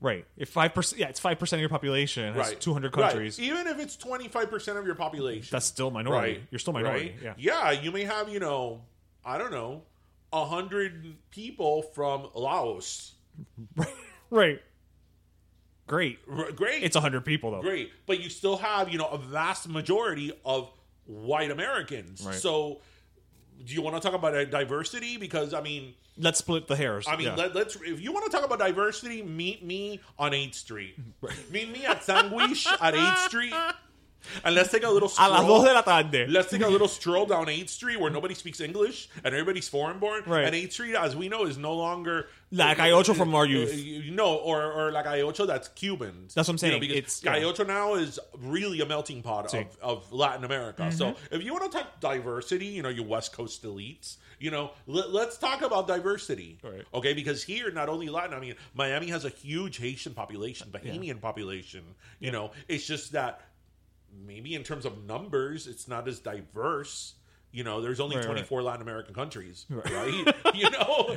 right, if five percent, yeah, it's five percent of your population has two hundred countries. Right. Even if it's 25% of your population. That's still minority. You're still minority. right? Yeah. you may have, you know, I don't know, a hundred people from Laos. Right. Great. R- great. It's a 100 people, though. great, but you still have you know a vast majority of white Americans. Right. So, do you want to talk about diversity? Because I mean, Let's split the hairs. I mean, Yeah. let, let's if you want to talk about diversity, meet me on 8th Street. meet me at Sandwich at 8th Street. And let's take a little a stroll. las dos de la tarde. Let's take a little stroll down 8th Street where nobody speaks English and everybody's foreign born. Right. And 8th Street, as we know, is no longer La Calle Ocho from our youth. Uh, You know, or or La Calle Ocho that's Cuban. That's what I'm saying. You know, because It's- Calle yeah. Now is really a melting pot Sí. of, of Latin America. So Mm-hmm. if you want to talk diversity, you know, your West Coast elites, you know, let, let's talk about diversity. Right. Okay, because here, not only Latin, I mean, Miami has a huge Haitian population, Bahamian population. You know, it's just that maybe in terms of numbers, it's not as diverse. You know, there's only Right, right. 24 Latin American countries, right? you know,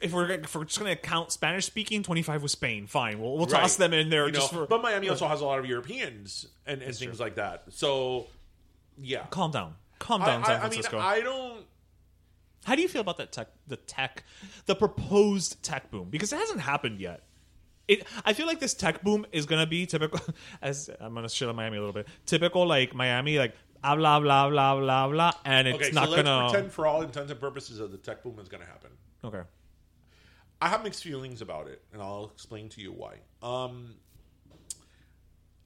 if we're if we're just gonna count Spanish speaking, 25 was Spain. Fine, we'll, we'll Right. toss them in there You know, for. but Miami also has a lot of Europeans and, and things like that. So, yeah. calm down, calm I, down, San I, I mean, Francisco. I don't. How do you feel about that tech, the tech, the proposed tech boom? Because it hasn't happened yet. It, I feel like this tech boom is gonna be typical. As I'm gonna shit on Miami a little bit. Typical like Miami, like blah blah blah blah blah blah, and it's Okay, not so let's gonna. pretend for all intents and purposes that the tech boom is going to happen. okay, I have mixed feelings about it, and I'll explain to you why. Um,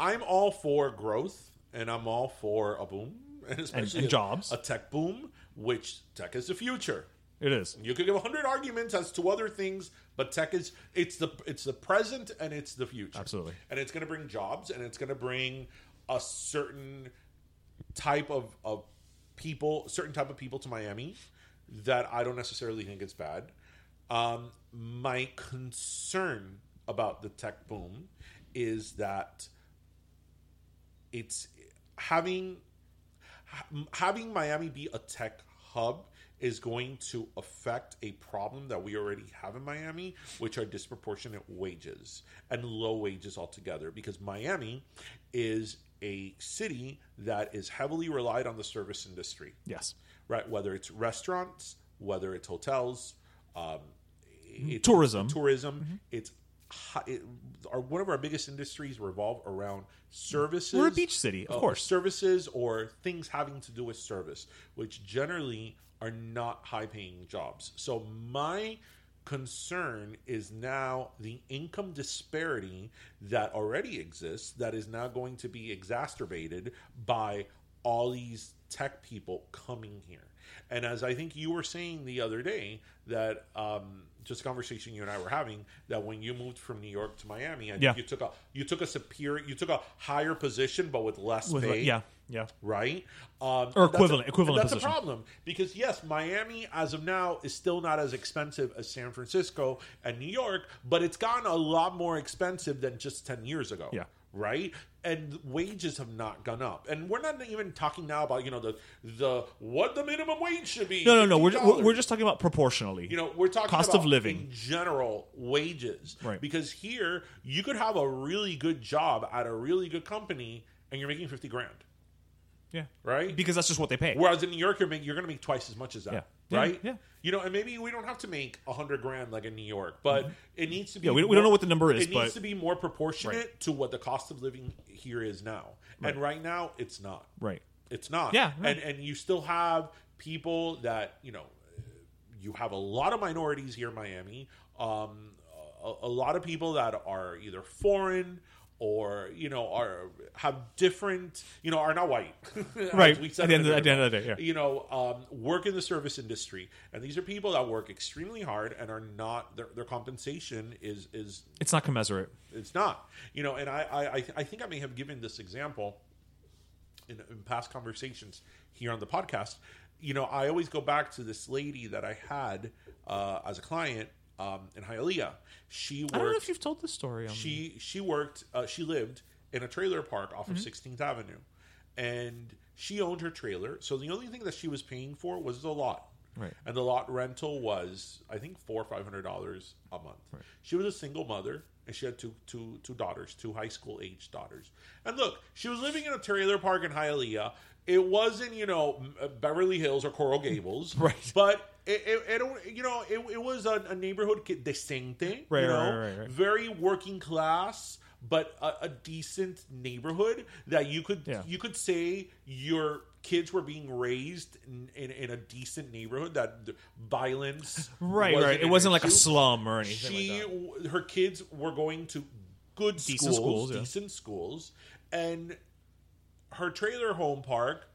I'm all for growth, and I'm all for a boom, and especially and a- jobs. a tech boom, which tech is the future. It is. You could give a hundred arguments as to other things, but tech is it's the it's the present and it's the future. Absolutely. and it's going to bring jobs and it's going to bring a certain type of of people, certain type of people to Miami that I don't necessarily think is bad. Um, my concern about the tech boom is that it's having having Miami be a tech hub is going to affect a problem that we already have in Miami, which are disproportionate wages and low wages altogether. Because Miami is a city that is heavily relied on the service industry Yes, right? Whether it's restaurants, whether it's hotels, um, it's Tourism. tourism. It's hi- it, our, one of our biggest industries revolve around services. We're a beach city, of uh, course. Services or things having to do with service, which generally are not high-paying jobs. So my concern is now the income disparity that already exists that is now going to be exacerbated by all these tech people coming here. And as I think you were saying the other day, that um, just a conversation you and I were having, that when you moved from New York to Miami, I think Yeah. you took a you took a superior, you took a higher position, but with less With- pay yeah, yeah. right? Um, Or that's equivalent- a, equivalent That's position. a problem because yes, Miami as of now is still not as expensive as San Francisco and New York, but it's gotten a lot more expensive than just ten years ago. Yeah. Right, and wages have not gone up, and we're not even talking now about you know the the what the minimum wage should be. No, no, no. We're, $15. we're, just talking about proportionally. You know, we're talking Cost about of living. in general wages, Right. Because here you could have a really good job at a really good company, and you're making fifty grand, yeah, right? because that's just what they pay. Whereas in New York, you're, make, you're going to make twice as much as that, Yeah. Right? yeah. You know, and maybe we don't have to make a hundred grand like in New York, but it needs to be. Mm-hmm. Yeah, we- we don't know what the number is, It needs to be more proportionate to what the cost of living here is now, and right now it's not. right. It's not. Yeah, no. and and you still have people that you know. You have a lot of minorities here in Miami. Um, a, a lot of people that are either foreign or you know are have different you know are not white Right. we said At the end of- at the end of the day, yeah. you know um, work in the service industry and these are people that work extremely hard and are not their, their compensation is is It's not commensurate. it's not you know and I, I I- I think I may have given this example in, in past conversations here on the podcast you know I always go back to this lady that I had uh, as a client um, in Hialeah she worked I don't know if you've told this story. On she she worked uh, she lived in a trailer park off Mm-hmm. of 16th Avenue and she owned her trailer so the only thing that she was paying for was the lot Right. and the lot rental was I think four or five hundred dollars a month she was a single mother and she had two two two daughters two high school age daughters and look she was living in a trailer park in Hialeah it wasn't you know uh, Beverly Hills or Coral Gables Right. but it, it, it you know it, it was a, a neighborhood decente Right, you know right, right, very working class. but a, a decent neighborhood that you could Yeah. you could say your kids were being raised in, in, in a decent neighborhood that violence Right, right. It wasn't like a slum or anything She, like that. her kids were going to good Decent schools, schools, yeah. decent schools, and her trailer home park,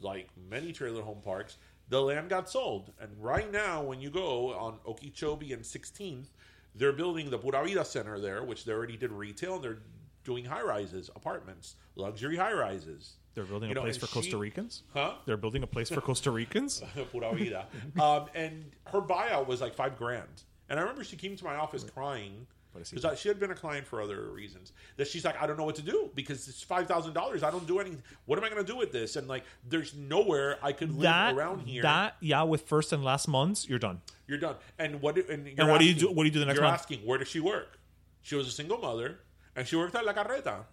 like many trailer home parks, the land got sold. And right now, when you go on Okeechobee and 16th, they're building the Pura Vida Center there, which they already did retail, and they're doing high rises, apartments, luxury high rises. They're building You a know, place for she- Costa Ricans. Huh? They're building a place for Costa Ricans. Pura Vida. um, and her buyout was like five grand. And I remember she came to my office crying because she had been a client for other reasons. That she's like, I don't know what to do because it's five thousand dollars. I don't do anything. What am I going to do with this? And like, there's nowhere I could live that around here. that yeah, with first and last months, you're done. You're done. And what? do- And, you're what do you do- what do you do the next You're month? asking where does she work? She was a single mother, and she worked at La Carreta.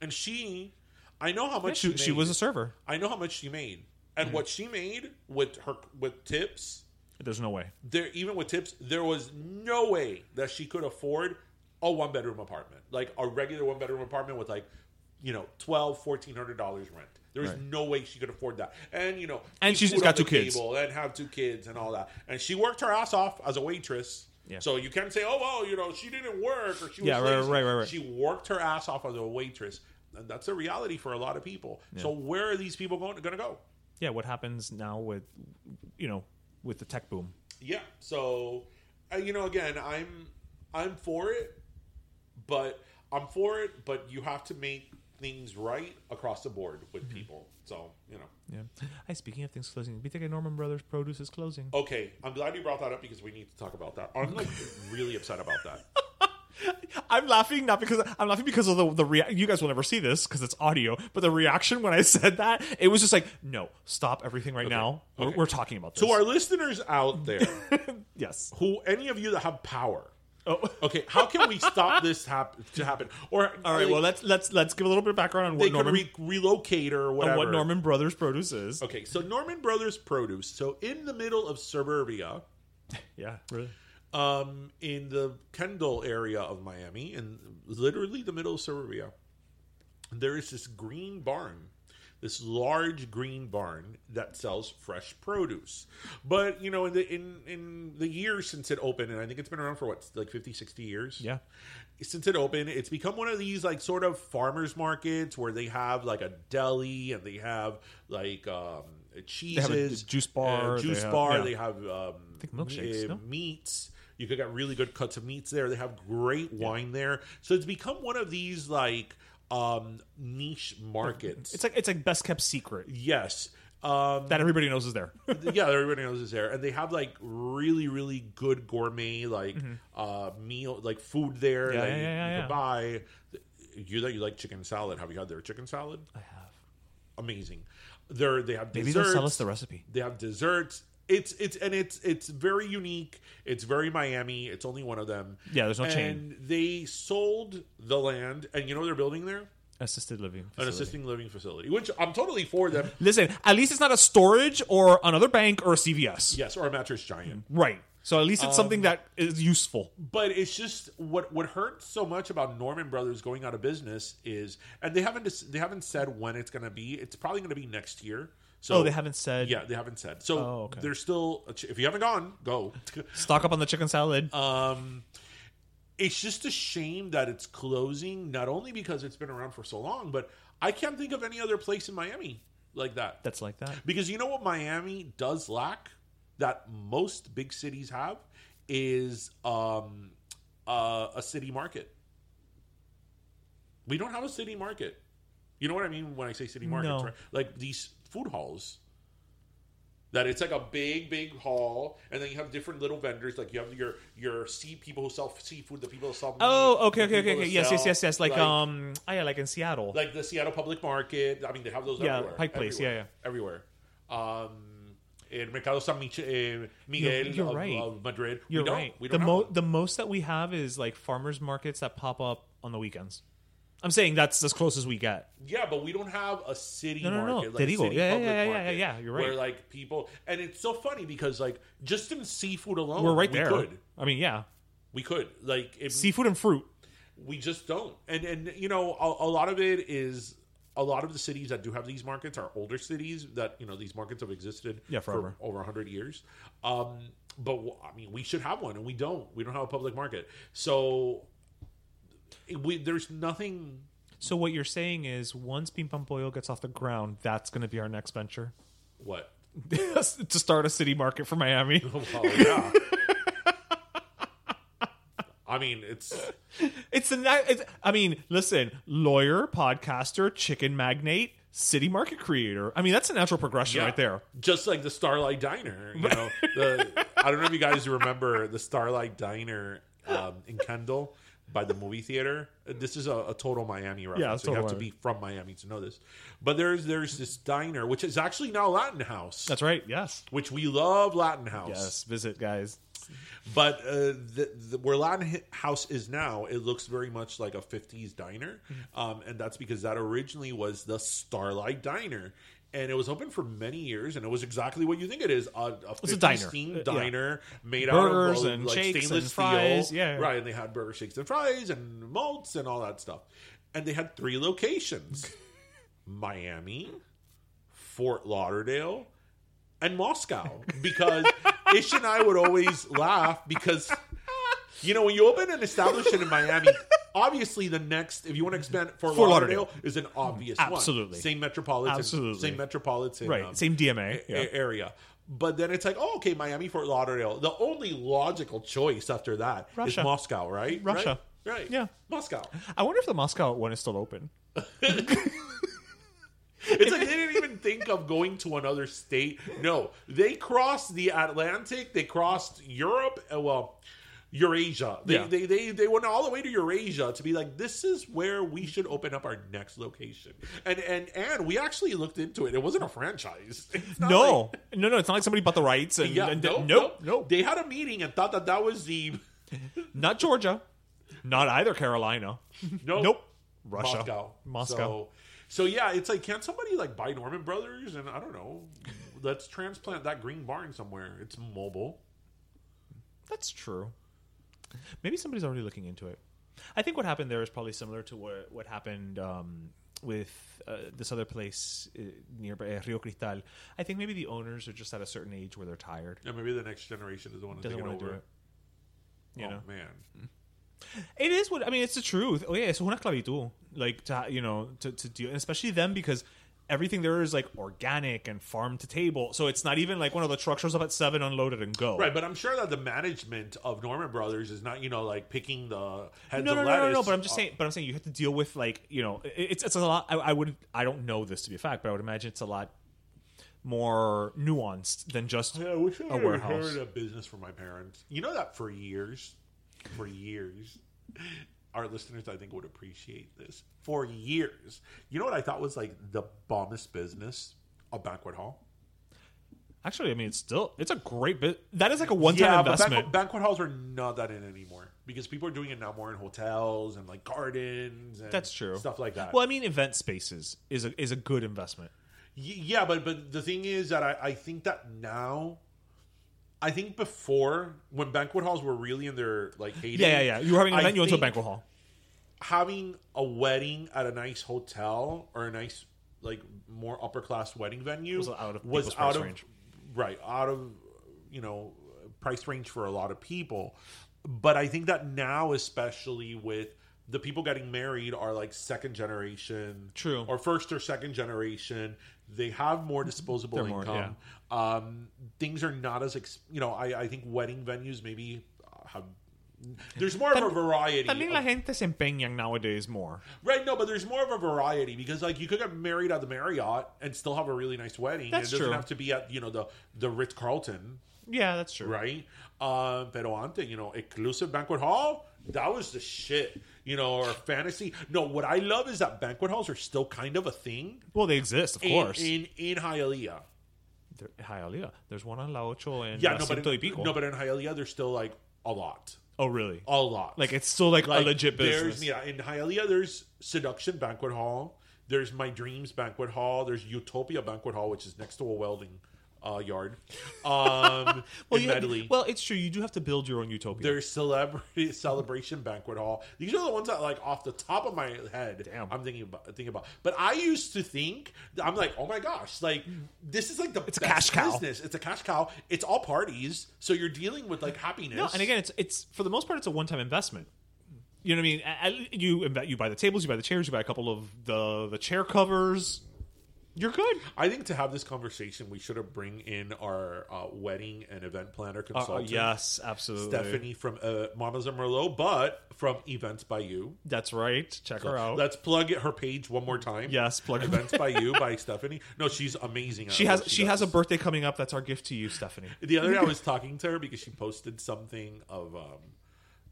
And she, I know how much she, she, she made. was a server. I know how much she made, and what she made with her with tips. There's no way. There, even with tips, there was no way that she could afford a one bedroom apartment, like a regular one bedroom apartment with like, you know, twelve, fourteen hundred dollars rent. There was no way she could afford that, and you know, And she's got two kids. and have two kids and all that. And she worked her ass off as a waitress. Yeah. So you can't say, oh well, you know, she didn't work or she was Yeah, right, right, right, right. She worked her ass off as a waitress, and that's a reality for a lot of people. So where are these people going to go? Yeah, what happens now with you know with the tech boom? Yeah. So, uh, you know, again, I'm I'm for it, but I'm for it, but you have to make things right across the board with mm-hmm. people. So, you know. Yeah. Hey, speaking of things closing, we think Norman Brothers Produce is closing. Okay, I'm glad you brought that up because we need to talk about that. I'm like really upset about that. I'm laughing not because I'm laughing because of the the rea- you guys will never see this because it's audio, but the reaction when I said that it was just like no, stop everything right now. We're, we're talking about this. To our listeners out there, yes. who any of you that have power, Oh. okay, how can we stop this hap- to happen? Or All right. Well, let's let's let's give a little bit of background on what Norman re- relocate or whatever. what Norman Brothers Produce is. Okay, so Norman Brothers Produce. So in the middle of suburbia, Yeah. Really. um, in the Kendall area of Miami, in literally the middle of suburbia, there is this green barn, this large green barn that sells fresh produce. But you know, in the in in the years since it opened, and I think it's been around for what like 50, 60 years. Yeah. Since it opened, it's become one of these like sort of farmers markets where they have like a deli and they have like um, cheeses, have a juice bar, uh, juice they have- bar. yeah. They have um, think milkshakes, uh, no? meats. You could get really good cuts of meats there. They have great wine there. So it's become one of these like um niche markets. It's like it's like best kept secret yes. Um that everybody knows is there. yeah, everybody knows is there. And they have like really, really good gourmet like uh meal like food there Mm-hmm. Yeah, that yeah, you, yeah, you yeah. can buy. You that you like chicken salad. Have you had their chicken salad? I have. Amazing. They're they have Maybe they'll sell us the recipe. They have desserts. It's it's and it's it's very unique. It's very Miami. It's only one of them. Yeah, there's no and chain. they sold the land, and you know what they're building there Assisted living. an facility. assisting living facility, which I'm totally for them. Listen, at least it's not a storage or another bank or a CVS. Yes, or a mattress giant. Right. So at least it's um, something that is useful. But it's just what what hurts so much about Norman Brothers going out of business is, and they haven't they haven't said when it's going to be. It's probably going to be next year. So oh, they haven't said. Yeah, they haven't said. So Oh, okay. there's still. A ch- if you haven't gone, go. Stock up on the chicken salad. Um, it's just a shame that it's closing. Not only because it's been around for so long, but I can't think of any other place in Miami like that. That's like that. Because you know what Miami does lack that most big cities have is um, uh, a city market. We don't have a city market. You know what I mean when I say city markets, No. right? Like these food halls. That it's like a big, big hall, and then you have different little vendors. Like you have your your sea people who sell seafood, the people who sell. meat, Oh, okay, okay, okay, okay. Yes, yes, yes, yes. Like, um, oh yeah, like in Seattle. like the Seattle Public Market. I mean, they have those Yeah, everywhere. Pike Place, everywhere, yeah, yeah. everywhere. Um, in Mercado San Mich- eh, Miguel you're of, right. of Madrid. You're we don't, right. We the don't mo- the most that we have is like farmers markets that pop up on the weekends. I'm saying that's as close as we get. Yeah, but we don't have a city No, no, no. market. Te Like a digo. city Yeah, yeah, public yeah, yeah, market yeah, you're right. Where like people, and it's so funny because like just in seafood alone, We're right we there. Could, I mean, yeah, we could like if seafood and fruit. we just don't. And and you know, a, a lot of it is a lot of the cities that do have these markets are older cities that you know these markets have existed Yeah, forever. for over 100 years um but w- i mean we should have one and we don't we don't have a public market so we there's nothing So what you're saying is, once Pim Pam Pollo gets off the ground, that's going to be our next venture what to start a city market for Miami. well yeah i mean it's It's a. It's, I mean, listen, lawyer, podcaster, chicken magnate, city market creator. I mean, that's a natural progression Yeah. right there. Just like the Starlight Diner, you know. The, I don't know if you guys remember the Starlight Diner um, in Kendall by the movie theater. This is a, a total Miami reference. Yeah, so you have to be from Miami to know this. But there's there's this diner which is actually now Latin House, That's right. Yes. which we love Latin House. Yes. Visit, guys. But uh, the, the, where Latin House is now, it looks very much like a 50s diner. Mm-hmm. Um, and that's because that originally was the Starlight Diner. And it was open for many years, and it was exactly what you think it is a, a It's a 50s diner. themed Uh, yeah. diner made Burgers out of and like shakes stainless and fries, steel. yeah. Right. And they had burger shakes and fries and malts and all that stuff. And they had three locations Miami, Fort Lauderdale, and Moscow because Ish and I would always laugh because you know when you open an establishment in Miami, obviously the next if you want to expand Fort, Fort Lauderdale, Lauderdale. is an obvious Absolutely. one. Same metropolitan, Absolutely. same metropolitan, Right. um, Same DMA. a- Yeah. area. But then it's like, oh, okay, Miami, Fort Lauderdale. The only logical choice after that is Russia. Moscow, right? Russia. Right. right. Yeah. Moscow. I wonder if the Moscow one is still open. It's like they didn't even think of going to another state. No, they crossed the Atlantic. They crossed Europe. uh, Well, Eurasia. They, Yeah. they they they went all the way to Eurasia to be like, this is where we should open up our next location. And and and we actually looked into it. It wasn't a franchise. No, like- no, no. It's not like somebody bought the rights and, yeah, and nope, nope, nope, They had a meeting and thought that that was the not Georgia, not either Carolina. nope, Nope. Russia. Moscow, Moscow. So, so yeah, it's like, can't somebody like buy Norman Brothers and I don't know, let's transplant that green barn somewhere. It's mobile. That's true. Maybe somebody's already looking into it. I think what happened there is probably similar to what what happened um, with uh, this other place uh, nearby uh, Rio Cristal. I think maybe the owners are just at a certain age where they're tired. Yeah, maybe the next generation is the one Doesn't want to over. do it. You oh know, man, it is what I mean. It's the truth. Oh yeah, it's una esclavitud. Like to you know to to do, and especially them because everything there is like organic and farm to table. So it's not even like one of the trucks shows up at seven, unloaded and go. right? But I'm sure that the management of Norman Brothers is not, you know, like picking the heads no, of no, no, lettuce. no, no. But I'm just Uh, saying. But I'm saying you have to deal with like you know, it's it's a lot. I, I would. I don't know this to be a fact, but I would imagine it's a lot more nuanced than just Yeah, I wish I a warehouse. heard a business from my parents. You know that for years, for years, our listeners I think would appreciate this. For years, you know what I thought was like the bombest business, a banquet hall. Actually, I mean, it's still it's a great bit. That is like a one time yeah, investment. but banquet, banquet halls are not that in anymore because people are doing it now more in hotels and like gardens. And That's true. Stuff like that. Well, I mean, event spaces is a is a good investment. Y- Yeah, but but the thing is that I, I think that now, I think before when banquet halls were really in their like heyday. Yeah, yeah, yeah. You were having an I event, you went to a banquet hall. Having a wedding at a nice hotel or a nice like more upper class wedding venue Was out of was out of range. right out of you know price range for a lot of people. But I think that now, especially with the people getting married, are like second generation, True. or first or second generation. They have more disposable They're more, income. Um, things are not as ex- you know. I, I think wedding venues maybe uh, have. There's more of a variety. I mean, of- la gente se empeñan nowadays more. Right, no, but there's more of a variety because like you could get married at the Marriott and still have a really nice wedding. That's it doesn't true. have to be at you know the the Ritz Carlton, Yeah, that's true. right? Um, pero antes, you know, exclusive banquet hall, that was the shit. You know, or fantasy. No, what I love is that banquet halls are still kind of a thing Well, they exist, of in course. in, in Hialeah. There- Hialeah. There's one on La Ocho and Yeah, La no, but in, Pico. no, but in Hialeah, there's still like a lot, oh, really? a lot. Like it's still like, a legit There's business. yeah, in Hialeah there's Seduction Banquet Hall. There's My Dreams Banquet Hall. There's Utopia Banquet Hall, which is next to a welding uh, yard. Um, Well, in Medley. well, it's true. You do have to build your own utopia. There's celebrity celebration banquet hall. These are the ones that, like, off the top of my head, Damn. I'm thinking about. Thinking about. But I used to think I'm like, oh my gosh, like this is like the It's a cash cow. business. It's a cash cow. It's all parties, so you're dealing with like happiness. No, and again, it's it's for the most part, it's a one time investment. You know what I mean? You you buy the tables, you buy the chairs, you buy a couple of the the chair covers. You're good. I think to have this conversation, we should have bring in our uh, wedding and event planner Uh, consultant. yes, absolutely. Stephanie from uh, Mamas and Merlot, but from Events by You. That's right. Check her out. Let's plug her page one more time. Yes, plug. Events by You by Stephanie. No, she's amazing. she has she has a birthday coming up. That's our gift to you, Stephanie. The other day, I was talking to her because she posted something of um,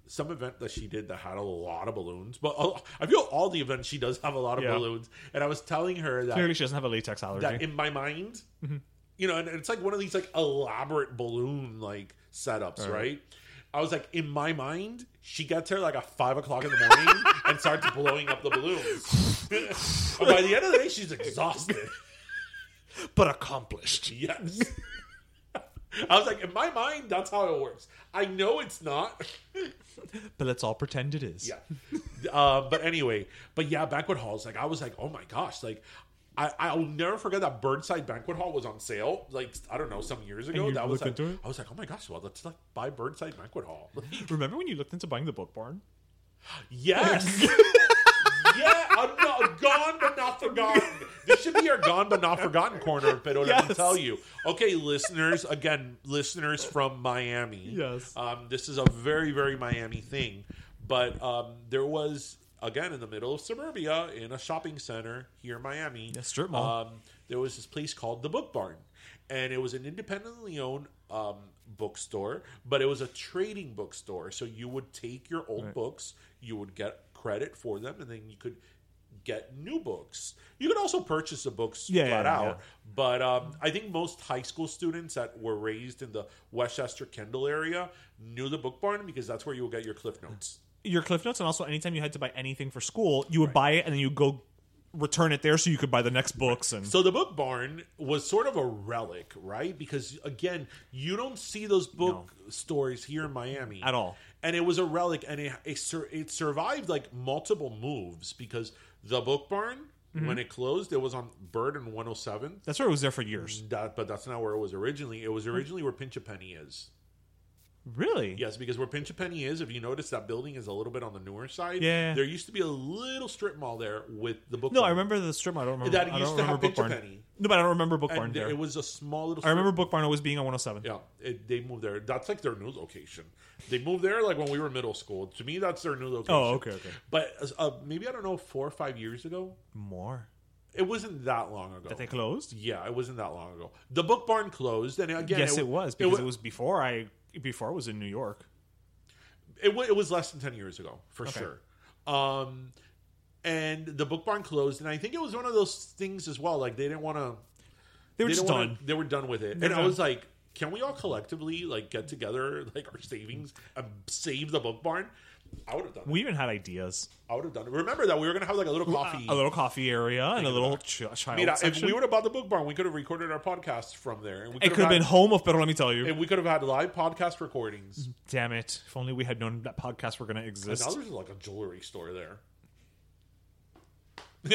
some event that she did that had a lot of balloons. But I feel all the events she does have a lot of Yeah. balloons. And I was telling her that Clearly, she doesn't have a latex allergy. that in my mind, Mm-hmm. you know, and it's like one of these like elaborate balloon like setups, right? I was like, in my mind, she gets there like at five o'clock in the morning and starts blowing up the balloons. by the end of the day, she's exhausted. but accomplished. Yes. I was like, in my mind, that's how it works. I know it's not. But let's all pretend it is. Yeah. uh, but anyway, but yeah, banquet halls. Like I was like, oh my gosh, like. I, I'll never forget that Birdside Banquet Hall was on sale, like I don't know, some years ago. That was like, into it? I was like, oh my gosh, well, let's like buy Birdside Banquet Hall. Remember when you looked into buying the book barn? yes, I'm not, gone but not forgotten. This should be our gone but not forgotten corner. But let me Yes. tell you, okay, listeners, again, listeners from Miami. Yes. um, this is a very very Miami thing, but um, there was again in the middle of suburbia in a shopping center here in Miami, Yeah, strip mall. Um, there was this place called the Book Barn, and it was an independently owned um, bookstore, but it was a trading bookstore. So you would take your old books, you would get credit for them, and then you could get new books. You could also purchase the books Yeah, flat yeah, out. yeah. But um, I think most high school students that were raised in the Westchester Kendall area knew the Book Barn because that's where you would get your Cliff Notes. Your Cliff Notes, and also anytime you had to buy anything for school, you would buy it and then you go return it there so you could buy the next books. And So the book barn was sort of a relic, right? Because again, you don't see those book stores here in Miami At all. and it was a relic, and it it, it survived like multiple moves because the book barn Mm-hmm. when it closed, it was on Bird and 107. that's where it was there for years. That, but that's not where it was originally. It was originally where Pinch a Penny is. Really? Yes, because where Pinch a Penny is, if you notice, that building is a little bit on the newer side. Yeah. there used to be a little strip mall there with the book. No, I remember the strip. mall. I don't remember. That I used to have Book Pinch a Barn. Penny. No, but I don't remember Book Barn there. it was a small little. I remember Book Barn always being on 107. Yeah, it, they moved there. That's like their new location. They moved there like when we were middle school. To me, that's their new location. Oh, okay, okay. But uh, maybe I don't know, four or five years ago. More. It wasn't that long ago. That they closed? Yeah, it wasn't that long ago. The book barn closed, and again, yes, it, was because wa- it, was before I before it was in New York. it, wa- it was less than 10 years ago for sure. Um and the book barn closed and i think it was one of those things as well like they didn't want to They were they just didn't wanna- done. they were done with it. They're and i was like can we all collectively like get together like our savings and save the book barn i would have done it We even had ideas. i would have done it remember that we were gonna have like a little uh, coffee A little coffee area and a little ch- child Mira, if we would have bought the book barn we could have recorded our podcast from there and we it could have been home of Pero let me tell you. and we could have had live podcast recordings mm-hmm. Damn it! If only we had known that podcasts were going to and exist. now there's like a jewelry store there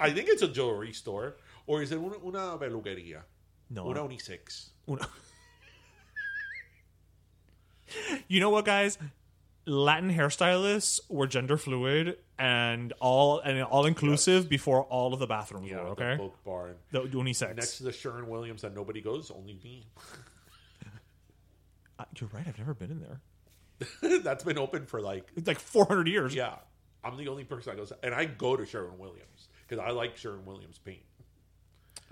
I think it's a jewelry store. Or is it una, una peluquería? No. Una unisex. Una- you know what, guys? Latin hairstylists were gender fluid and all and all inclusive before all of the bathrooms Yeah, were. the Okay, book barn. the unisex. Next to the Sherwin Williams that nobody goes, only me. Uh, you're right. I've never been in there. That's been open for like, It's like 400 years. yeah. I'm the only person that goes, and I go to Sherwin Williams because I like Sherwin Williams paint.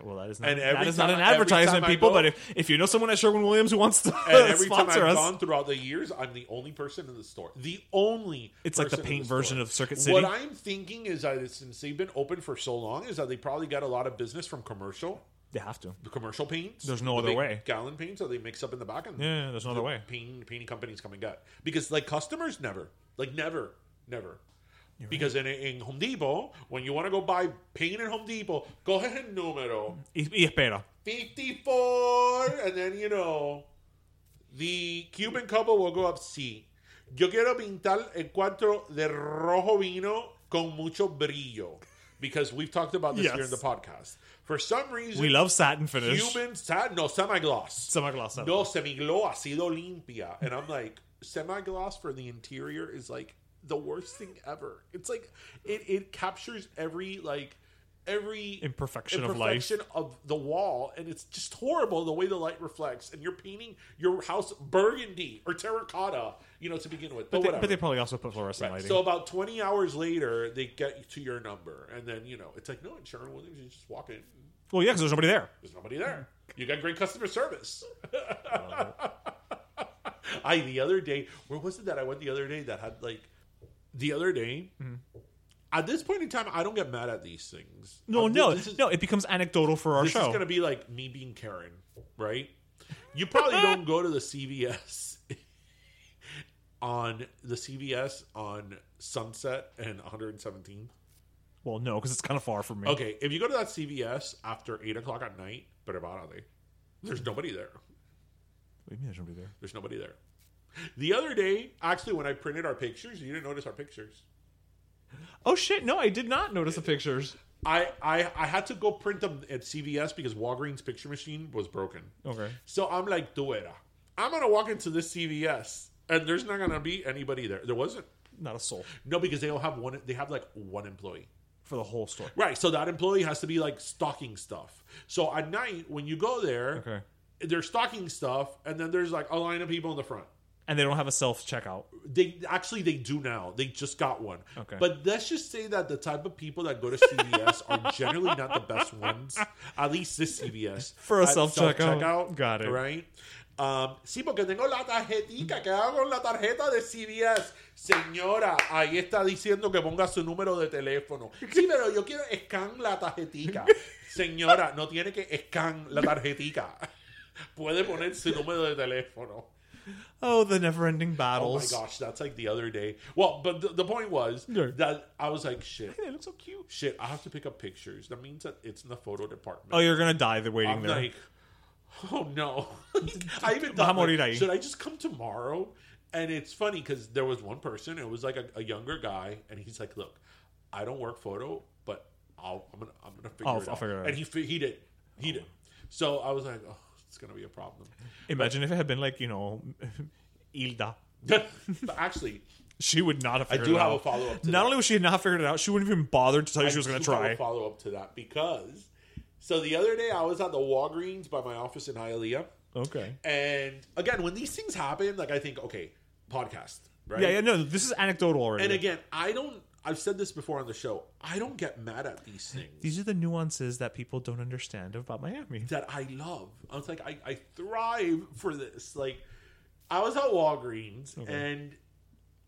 Well, that is not, And every that is not an advertisement, people. go- but if, if you know someone at Sherwin Williams who wants to And every time I've us, gone throughout the years, I'm the only person in the store. The only. It's like the paint store. version of Circuit City. What I'm thinking is that since they've been open for so long, is that they probably got a lot of business from commercial, they have to. the commercial paints. There's no other way. Gallon paints that they mix up in the back, and Yeah, there's no other way. Paint, painting companies come and get because like customers never, like never, never. Because in, in Home Depot, when you want to go buy paint in Home Depot, coges el número Y, y espera. 54, and then, you know, the Cuban couple will go up, sí. Yo quiero pintar el cuarto de rojo vino con mucho brillo. Because we've talked about this Yes. here in the podcast. For some reason, We love satin finish. Cuban, sa- no, semi-gloss. Semi-gloss, No, semigloss ha sido limpia. And I'm like, semi-gloss for the interior is like the worst thing ever. It's like, it, it captures every, like, every Imperfection of life. imperfection of the wall, and it's just horrible the way the light reflects. And you're painting your house burgundy or terracotta, you know, to begin with. But, But they, whatever. but they probably also put fluorescent Right. lighting. So about 20 hours later, they get to your number, and then you know it's like, no, Sherwin Williams, you just walk in. well, yeah, because there's nobody there. There's nobody there. You got great customer service. I the other day, where was it that I went the other day that had like the other day? At this point in time, I don't get mad at these things. No, Uh, no, this is- no. It becomes anecdotal for our this show. is going to be like me being Karen, right? You probably don't go to the CVS on the CVS on Sunset and 117th. well, no, because it's kind of far from me. Okay, if you go to that CVS after eight o'clock at night, prepárate. There's nobody there. What do you mean there's nobody there? There's nobody there. The other day, actually, when I printed our pictures, you didn't notice our pictures. Oh shit! No, I did not notice the pictures. I, I I had to go print them at CVS because Walgreens picture machine was broken. Okay. So I'm like, Duera, I'm gonna walk into this CVS and there's not gonna be anybody there. There wasn't. Not a soul No, because they don't have one. They have like one employee. for the whole store. Right. So that employee has to be like stocking stuff. So at night when you go there, Okay. they're stocking stuff, and then there's like a line of people in the front. And they don't have a self checkout. They actually they do now. They just got one. Okay. But let's just say that the type of people that go to CVS are generally not the best ones. At least this CVS For a self-checkout. self-checkout, Got it. Right. Um, sí, porque tengo la tarjetita, que hago con la tarjeta de CVS. Señora, ahí está diciendo que ponga su número de teléfono. Sí, pero yo quiero scan la tarjetica. Señora, no tiene que scan la tarjetica. Puede poner su número de teléfono. Oh, the never-ending battles. Oh my gosh, that's like the other day. Well, but the, the point was Yeah. that I was like, shit, They look so cute. shit. I have to pick up pictures. That means that it's in the photo department. Oh, you're gonna die. The waiting I'm there. like, oh no. I even thought, like, should I just come tomorrow? And it's funny because there was one person. It was like a, a younger guy, and he's like, "Look, I don't work photo, but I'll, I'm gonna I'm gonna figure I'll- it I'll out." figure it out. And he fi- he did he oh, did. So I was like, "Oh, it's gonna be a problem." Imagine if it had been like you know, Ilda. but actually, She would not have I do it have out. a follow-up Not that. only was she not figured it out, she wouldn't even bother to tell you she was going to try. follow up to that because so the other day I was at the Walgreens by my office in Hialeah, Okay. and again when these things happen, like I think, okay, podcast, right? Yeah, yeah, no, this is anecdotal already. And again, I don't. I've said this before on the show. I don't get mad at these things these are the nuances that people don't understand about Miami. that I love. I was like, I, I thrive for this. Like, I was at Walgreens and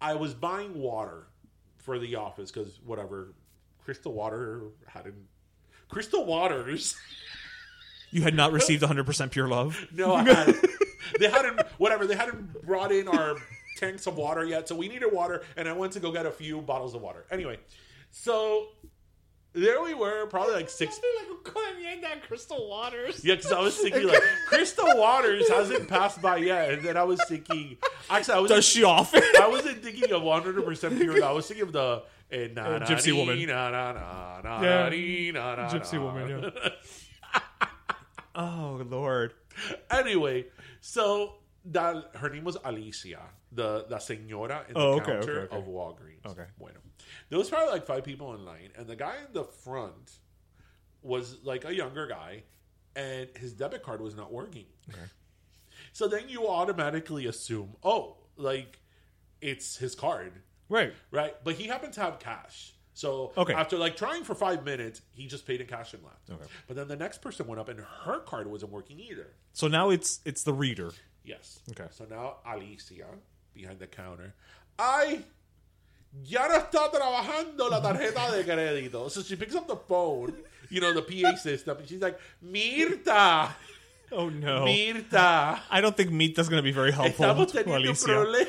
I was buying water for the office because whatever, Crystal Water hadn't. Crystal Waters. You had not received 100% pure love. No, I hadn't. they hadn't. Whatever. They hadn't brought in our tanks of water yet, so we needed water, and I went to go get a few bottles of water. Anyway, so there we were, probably like six. Like Kanye, that Crystal Waters. Yeah, because I was thinking like Crystal Waters hasn't passed by yet, and then I was thinking, actually, I was Does she often? I wasn't thinking of 100 percent pure. I was thinking of the eh, na, Uh, na, Gypsy dee, Woman. Na, na, na, na, Yeah. na, dee, na, na, Gypsy na. woman, yeah. oh, Lord. anyway, so that her name was Alicia, the the señora in the Oh, okay, counter okay, okay. of Walgreens. Okay. bueno. There was probably like five people in line, and the guy in the front was like a younger guy, and his debit card was not working. So then you automatically assume, oh, like it's his card, Right. right? But he happened to have cash. So Okay. after like trying for five minutes, he just paid in cash and left. Okay. But then the next person went up and her card wasn't working either. So now it's it's the reader. Yes. Okay. So now Alicia, behind the counter, I ya no está trabajando la tarjeta de crédito. So she picks up the phone, you know, the PA system, and she's like, Mirta, Oh, no. Mirta, I don't think Mirta's going to be very helpful estamos teniendo un Alicia. problema.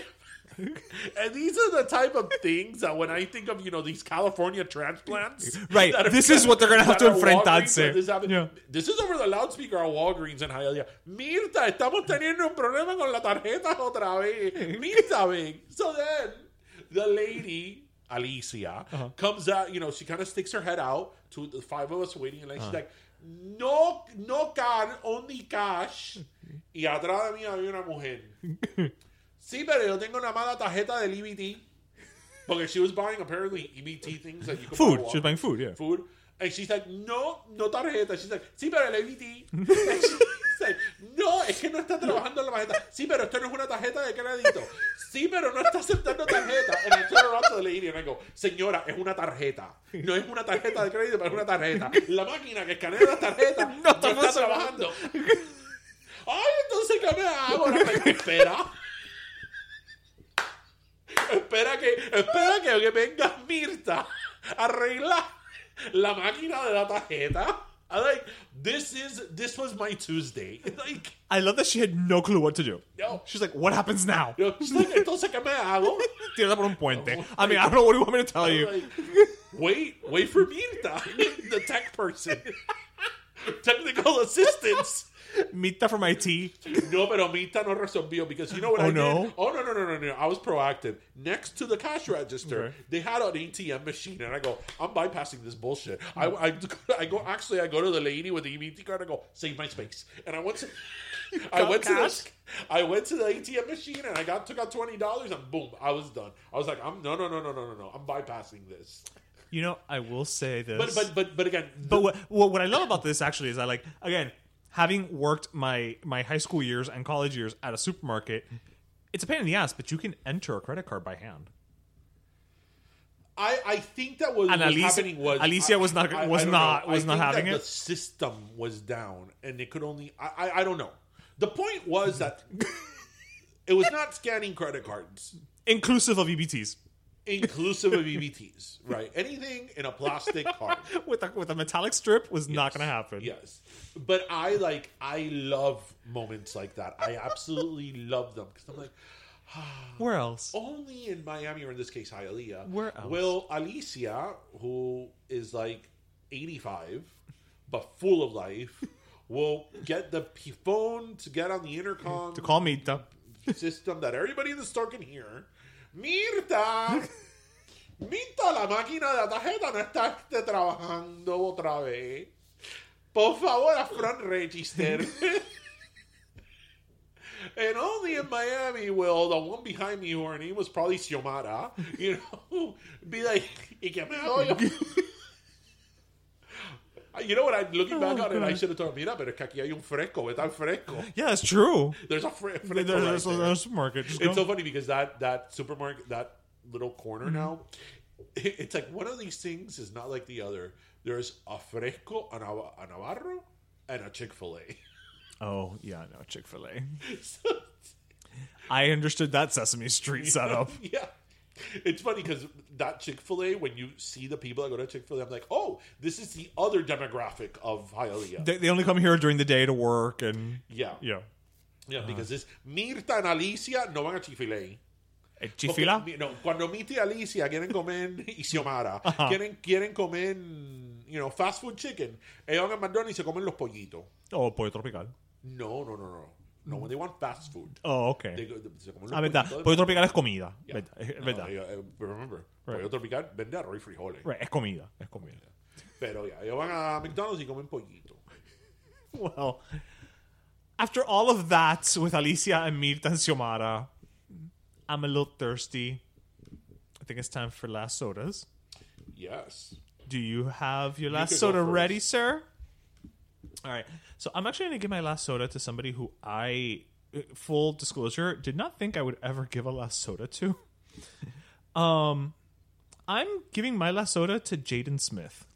And these are the type of things that when I think of, you know, these California transplants. Right, are- this is what they're gonna have to are enfrentarse. Walgreens, This, Yeah. this is over the loudspeaker at Walgreens in Hialeah. Mirta, estamos teniendo un problema con la tarjeta otra vez. Mirta, ven. So then, the lady, Alicia, Uh-huh. comes out, you know, she kind of sticks her head out to the five of us waiting, and Uh-huh. she's like, no, no card, only cash. Y atrás de mí había una mujer. Sí, pero yo tengo una mala tarjeta del EBT. Porque she was buying apparently EBT things that you could Food. She was buying food, yeah. Food. And she's like, no, no tarjeta. She's like, sí, pero el EBT. And she's like, no, es que no está trabajando en la tarjeta. Sí, pero esto no es una tarjeta de crédito. Sí, pero no está aceptando tarjeta. And I turn around to the lady and I go, señora, es una tarjeta. No es una tarjeta de crédito, pero es una tarjeta. La máquina que escanea las tarjetas no, está trabajando. Ay, entonces, ¿qué me hago? Espera. Espera que, espera que, que venga Mirta a arreglar la máquina de la tarjeta. I like this is this was my Tuesday. Like I love that she had no clue what to do. No. She's like, what happens now? yo, she's like, entonces qué me hago? Tírala por un puente. I mean, I don't know what do you want me to tell I'm you. like, wait, wait for Mirta, the tech person, technical assistance. Mita from IT. No, pero Mita no resolvió because you know what Oh, I did? no? Oh no no no no no! I was proactive. Next to the cash register, Okay. they had an ATM machine, and I go, I'm bypassing this bullshit. I, I, I go actually I go to the lady with the EBT card. I go, save my space, and I went to. I went to the, I went to the ATM machine and I got took out twenty dollars and boom I was done. I was like I'm no no no no no no no I'm bypassing this. You know, I will say this. But but but but again, But what, what what I love about this actually is I like again having worked my my high school years and college years at a supermarket. It's a pain in the ass, but you can enter a credit card by hand. I, I think that was And what was Alicia- happening was Alicia I- was not- I- was don't know. was I not think having that it? The system was down, and it could only I, I don't know. The point was that it was not scanning credit cards, Inclusive of EBTs. Inclusive of EBTs, right? Anything in a plastic card. With a, with a metallic strip was not going to happen. Yes, but I like I love moments like that. I absolutely love them because I'm like. Where else? only in Miami or in this case Hialeah. Where else? Will Alicia, who is like 85 but full of life, will get the phone to get on the intercom To call me the system that everybody in the store can hear. Mirta, Mirta, la máquina de la tarjeta no está este, trabajando otra vez. Por favor, a front register. And only in Miami will the one behind me, who her name was probably Xiomara, you know, be like, ¿y qué me yo? You know what? I'm looking oh, back on it. I should have told Mira, pero es que aquí hay un fresco. Al fresco. Yeah, it's true. There's a fre- fresco. There's, right there's, there. a supermarket. Just It's go. so funny because that that supermarket, that little corner mm-hmm. now, it- it's like one of these things is not like the other. There's a fresco, a, Nav- a Navarro, and a Chick Fil A. Oh, yeah, no, Chick fil A. I understood that Sesame Street setup. yeah. It's funny because that Chick Fil A, when you see the people that go to Chick Fil A, I'm like, oh, this is the other demographic of Hialeah. They, they only come here during the day to work and. yeah, Yeah. yeah, because this Mirta and Alicia no van a Chick Fil A. Eh, Porque, Chifila? No, cuando Mirta y Alicia quieren comer y Xiomara quieren, quieren comer, you know, fast food chicken, ellos van a McDonald's y se comen los pollitos. Oh, pollo tropical. No, no, no, no. No, when they want fast food. Oh, They okay. go- se comen los Ah, verdad. Pollo tropical es comida. Yeah. Verdad. No, verdad. ellos, eh, remember, Right. Pollo tropical vende arroz y frijoles. Right, es comida. Es comida. Pero ya, ellos van a McDonald's y comen pollito. Well, after all of that with Alicia and Mirta and Xiomara, I'm a little thirsty. I think it's time for last sodas. Yes. Do you have your last could go soda first. ready, sir? All right. So I'm actually going to give my last soda to somebody who I, uh, full disclosure, did not think I would ever give a last soda to. Um, I'm giving my last soda to Jaden Smith.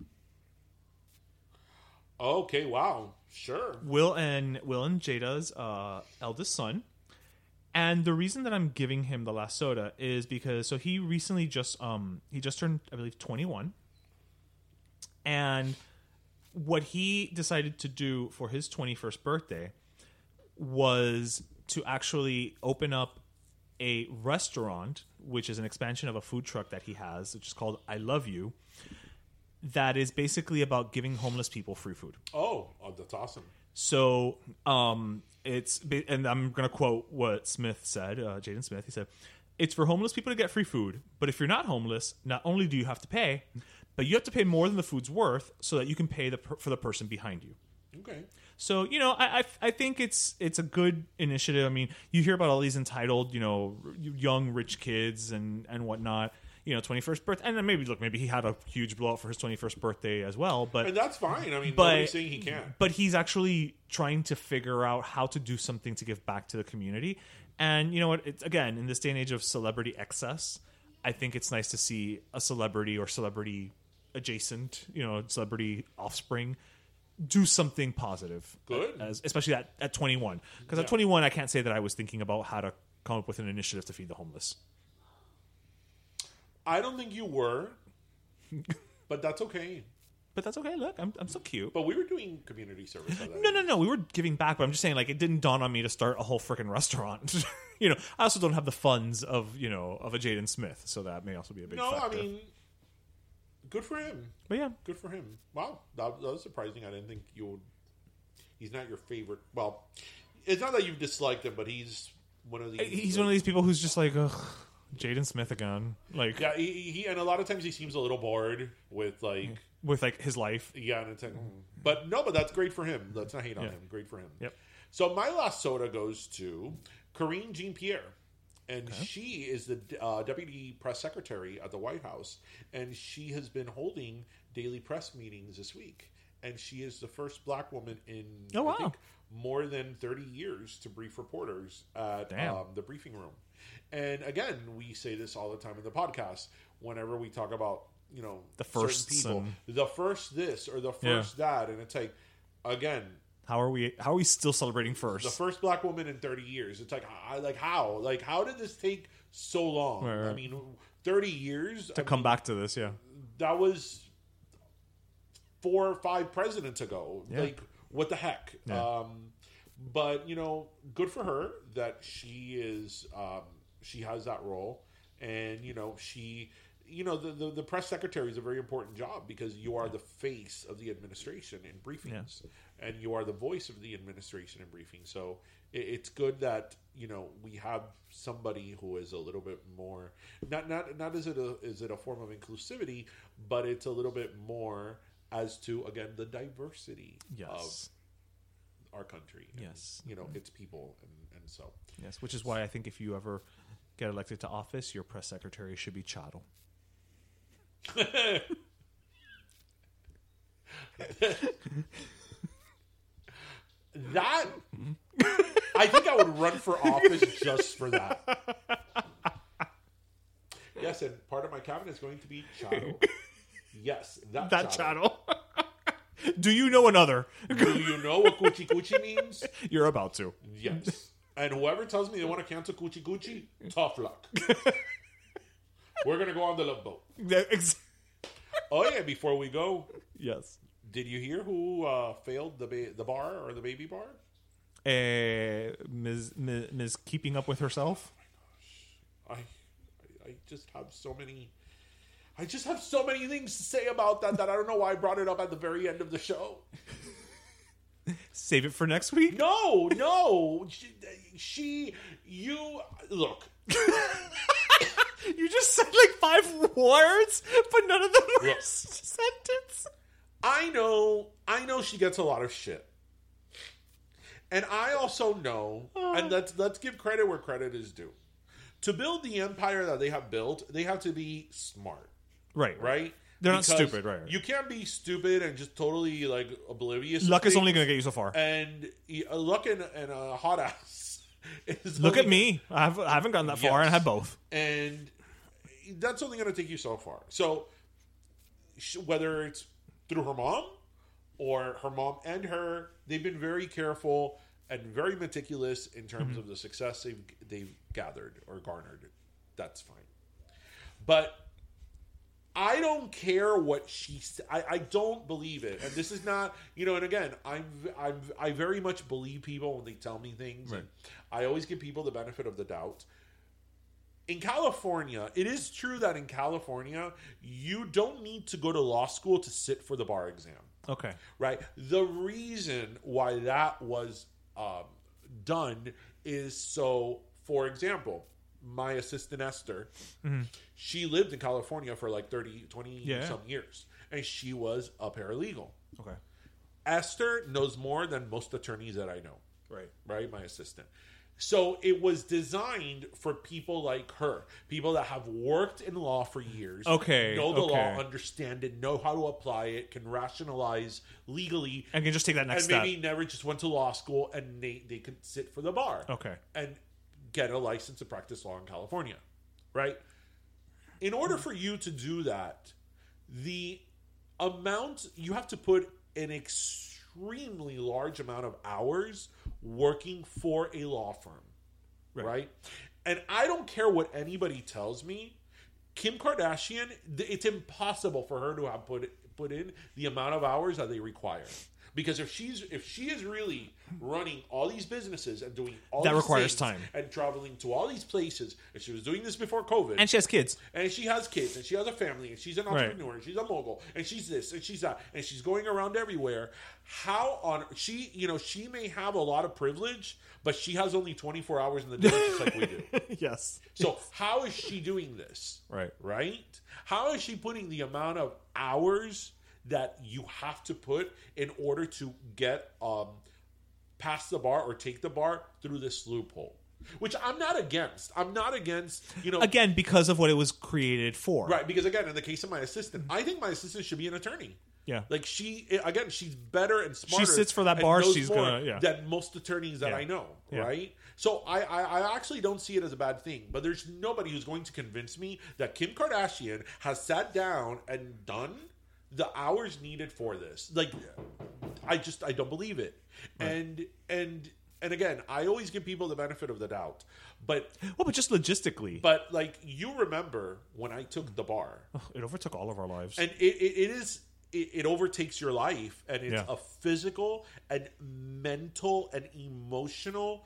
Okay, wow. Sure. Will and Will and Jada's uh, eldest son. And the reason that I'm giving him the last soda is because so he recently just um he just turned I believe 21. And what he decided to do for his 21st birthday was to actually open up a restaurant, which is an expansion of a food truck that he has, which is called I Love You, that is basically about giving homeless people free food. Oh, oh, that's awesome. So um, it's and I'm going to quote what Smith said, uh, Jaden Smith. He said, "It's for homeless people to get free food, but if you're not homeless, not only do you have to pay, but you have to pay more than the food's worth, so that you can pay the per- for the person behind you." Okay. So you know, I, I I think it's it's a good initiative. I mean, you hear about all these entitled, you know, young rich kids and and whatnot. You know, twenty first birthday, and then maybe look, maybe he had a huge blowout for his twenty first birthday as well. But And that's fine. I mean, but nobody's saying he can't. But he's actually trying to figure out how to do something to give back to the community. And you know what? It's again in this day and age of celebrity excess. I think it's nice to see a celebrity or celebrity adjacent, you know, celebrity offspring do something positive. Good. as, especially at, at 21. Because at 21, I can't say that I was thinking about how to come up with an initiative to feed the homeless. I don't think you were, but that's okay. But that's okay. Look, I'm, I'm so cute. But we were doing community service. No, no, no. We were giving back, but I'm just saying, like, it didn't dawn on me to start a whole freaking restaurant. you know, I also don't have the funds of, you know, of a Jaden Smith, so that may also be a big No, factor. I mean, good for him. but yeah, Good for him. Wow, that, that was surprising. I didn't think you would. He's not your favorite. Well, it's not that you've disliked him, but he's one of these. he's one of these people who's just like, ugh, Jaden Smith again. Like, Yeah, he, he and a lot of times he seems a little bored with like. with like his life. Yeah, and it's like, mm. but no, but that's great for him. Let's not hate on Yeah. him. Great for him. Yep. So my last soda goes to Karine Jean Pierre, and she is the uh, deputy press secretary at the White House, and she has been holding daily press meetings this week, and she is the first black woman in Oh, I wow. think, more than thirty years to brief reporters at um, the briefing room. And again, we say this all the time in the podcast. Whenever we talk about you know The certain firsts people, and- the first this or the Yeah. first that, and it's like again How are we? How are we still celebrating first? the first black woman in 30 years. It's like I like how like how did this take so long? Right, right. I mean, 30 years to I come mean, back to this, yeah. That was four or five presidents ago. Yeah. Like what the heck? Yeah. Um, but you know, good for her that she is um, she has that role, and you know she. You know the, the the press secretary is a very important job because you are the face of the administration in briefings, and you are the voice of the administration in briefing. So it, it's good that you know we have somebody who is a little bit more not not not is it a is it a form of inclusivity, but it's a little bit more as to again the diversity Yes. of our country. and, Yes. you know mm-hmm. its people, and, and so Yes, which is why I think if you ever get elected to office, your press secretary should be Chattel. that I think I would run for office just for that. Yes, and part of my cabinet is going to be Chado. Yes, that, That. Chattel. Do you know another? Do you know what coochie coochie means? You're about to. Yes. And whoever tells me they want to cancel coochie coochie, tough luck. We're gonna go on the love boat. Oh yeah, before we go, yes. Did you hear who uh, failed the ba- the bar or the baby bar? Uh, Ms. Ms. Ms. Keeping up with herself. I, I I just have so many I just have so many things to say about that that I don't know why I brought it up at the very end of the show. Save it for next week. No, no. She, she you look. You just said like five words, but none of them were Look. sentence. I know I know she gets a lot of shit. And I also know, and ah. let's let's give credit where credit is due. To build the empire that they have built, they have to be smart. Right, right? They're not stupid, right, right. You can't be stupid and just totally like oblivious. Luck is only going to get you so far. And a luck and, and a hot ass. Is Look at me. I, have, I haven't gotten that far, and I Yes. had both. and that's only going to take you so far. So sh- whether it's through her mom or her mom and her, they've been very careful and very meticulous in terms Mm-hmm. of the success they've they've gathered or garnered. That's fine, but. I don't care what she. I don't believe it, and this is not. You know, and again, I'm. I'm. I very much believe people when they tell me things. and I always give people the benefit of the doubt in California, it is true that in California, you don't need to go to law school to sit for the bar exam Okay. right? The reason why that was um, done is so, for example, my assistant Esther, she lived in California for like 30, 20 Yeah. some years, and she was a paralegal. Okay. Esther knows more than most attorneys that I know Right. right? My assistant. So it was designed for people like her, people that have worked in law for years, Okay, know the law, understand it, know how to apply it, can rationalize legally, And can just take that next and step. maybe never just went to law school and they they could sit for the bar, Okay. and get a license to practice law in California, right? In order for you to do that, the amount you have to put an extremely large amount of hours working for a law firm, right? And I don't care what anybody tells me. Kim Kardashian, it's impossible for her to have put put in the amount of hours that they require. Because if she's if she is really running all these businesses and doing all That these requires things time. and traveling to all these places, and she was doing this before COVID, and she has kids. and she has kids and she has a family and she's an Right. entrepreneur and she's a mogul and she's this and she's that and she's going around everywhere how on she you know she may have a lot of privilege but she has only 24 hours in the day just like we do yes. so how is she doing this Right. right how is she putting the amount of hours that you have to put in order to get um pass the bar or take the bar through this loophole which i'm not against i'm not against you know Again, because of what it was created for. Right, because again, in the case of my assistant, I think my assistant should be an attorney. Yeah. Like she, again, she's better and smarter. She sits for that bar, she's more gonna- yeah. than most attorneys that Yeah. I know. Yeah. Right. So I, I, I actually don't see it as a bad thing. But there's nobody who's going to convince me that Kim Kardashian has sat down and done the hours needed for this. Like, I just I don't believe it. And and and again, I always give people the benefit of the doubt. But Well, but just logistically, but like you remember when I took the bar it overtook all of our lives. and it, it, it is it, it overtakes your life and it's Yeah. a physical and mental and emotional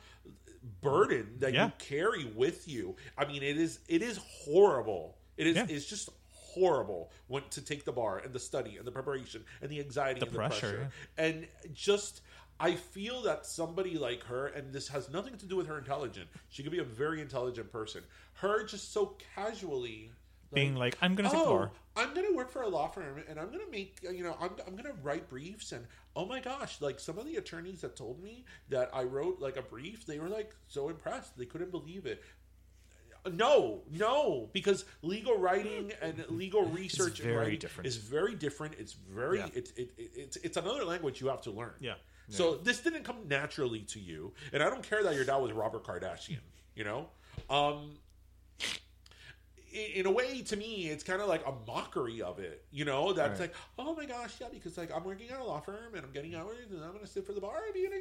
burden that Yeah. you carry with you i mean it is it is horrible it is Yeah. it's just horrible went to take the bar and the study and the preparation and the anxiety The and the pressure, pressure and just I feel that somebody like her, and this has nothing to do with her intelligence. She could be a very intelligent person. Her just so casually Being like, I'm gonna take the oh, bar." I'm gonna work for a law firm, and I'm gonna make uh, you know, I'm, I'm gonna write briefs, and oh my gosh, like some of the attorneys that told me that I wrote like a brief, they were like so impressed, they couldn't believe it. No, no, because legal writing and legal research and writing different. is very different. It's very Yeah. it's it, it, it's it's another language you have to learn. Yeah. So this didn't come naturally to you, and I don't care that your dad was Robert Kardashian. You know, um, in, in a way, to me, it's kind of like a mockery of it. You know, that's Right. like, oh my gosh, yeah, because like I'm working at a law firm and I'm getting hours and I'm going to sit for the bar and being,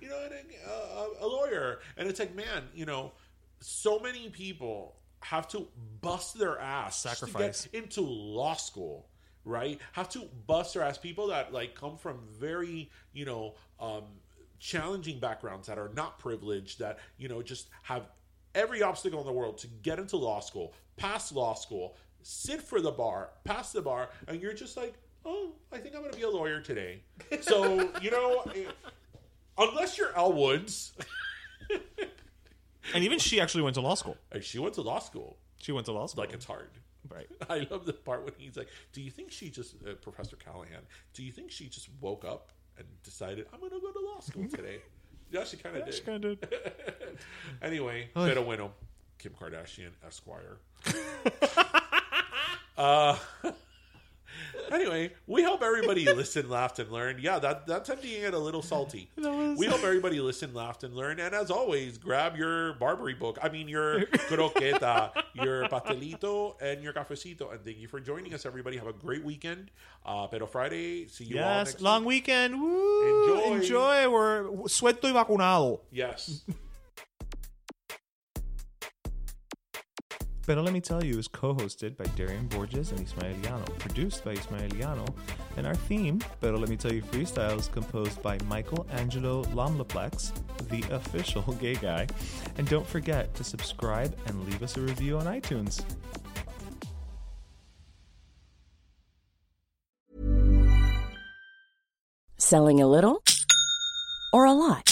you know, a, a, a lawyer, and it's like, man, you know, so many people have to bust their ass to Sacrifice. into law school right? Have to bust their ass. People that like come from very you know um challenging backgrounds that are not privileged that you know just have every obstacle in the world to get into law school pass law school sit for the bar pass the bar and you're just like oh i think i'm gonna be a lawyer today. So you know unless you're Elle Woods and even she actually went to law school. like, she went to law school She went to law school. like it's hard right. I love the part when he's like, "Do you think she just, uh, Professor Callahan? Do you think she just woke up and decided I'm going to go to law school today?" yeah, she kind of did. She kind of did. Anyway, better win him. Kim Kardashian, Esquire. uh, anyway, we hope everybody listened, laughed, and learned. Yeah, that that's ending it a little salty. We hope everybody listened, laughed, and learned. And as always, grab your Barbary book. I mean, your croqueta, your pastelito, and your cafecito. And thank you for joining us, everybody. Have a great weekend. Uh, pero Friday, see you all Yes, next long week. weekend. Woo! Enjoy. Enjoy. We're suelto y vacunado. Yes. Pero Let Me Tell You is co hosted by Darian Borges and Ismaeliano, produced by Ismaeliano, and our theme, Pero Let Me Tell You Freestyle, is composed by Michael Angelo Lomlaplex, the official gay guy. And don't forget to subscribe and leave us a review on iTunes. Selling a little or a lot?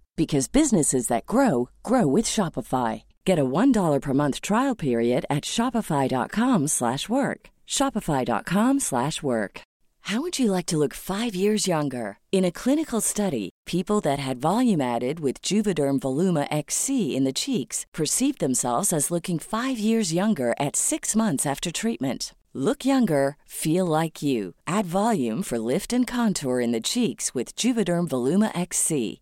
because businesses that grow grow with Shopify. Get a $1 per month trial period at Shopify.com slash work. Shopify.com slash work. How would you like to look 5 years younger? In a clinical study, people that had volume added with Juvederm Voluma XC in the cheeks perceived themselves as looking 5 years younger at 6 months after treatment. Look younger, feel like you. Add volume for lift and contour in the cheeks with Juvederm Voluma XC.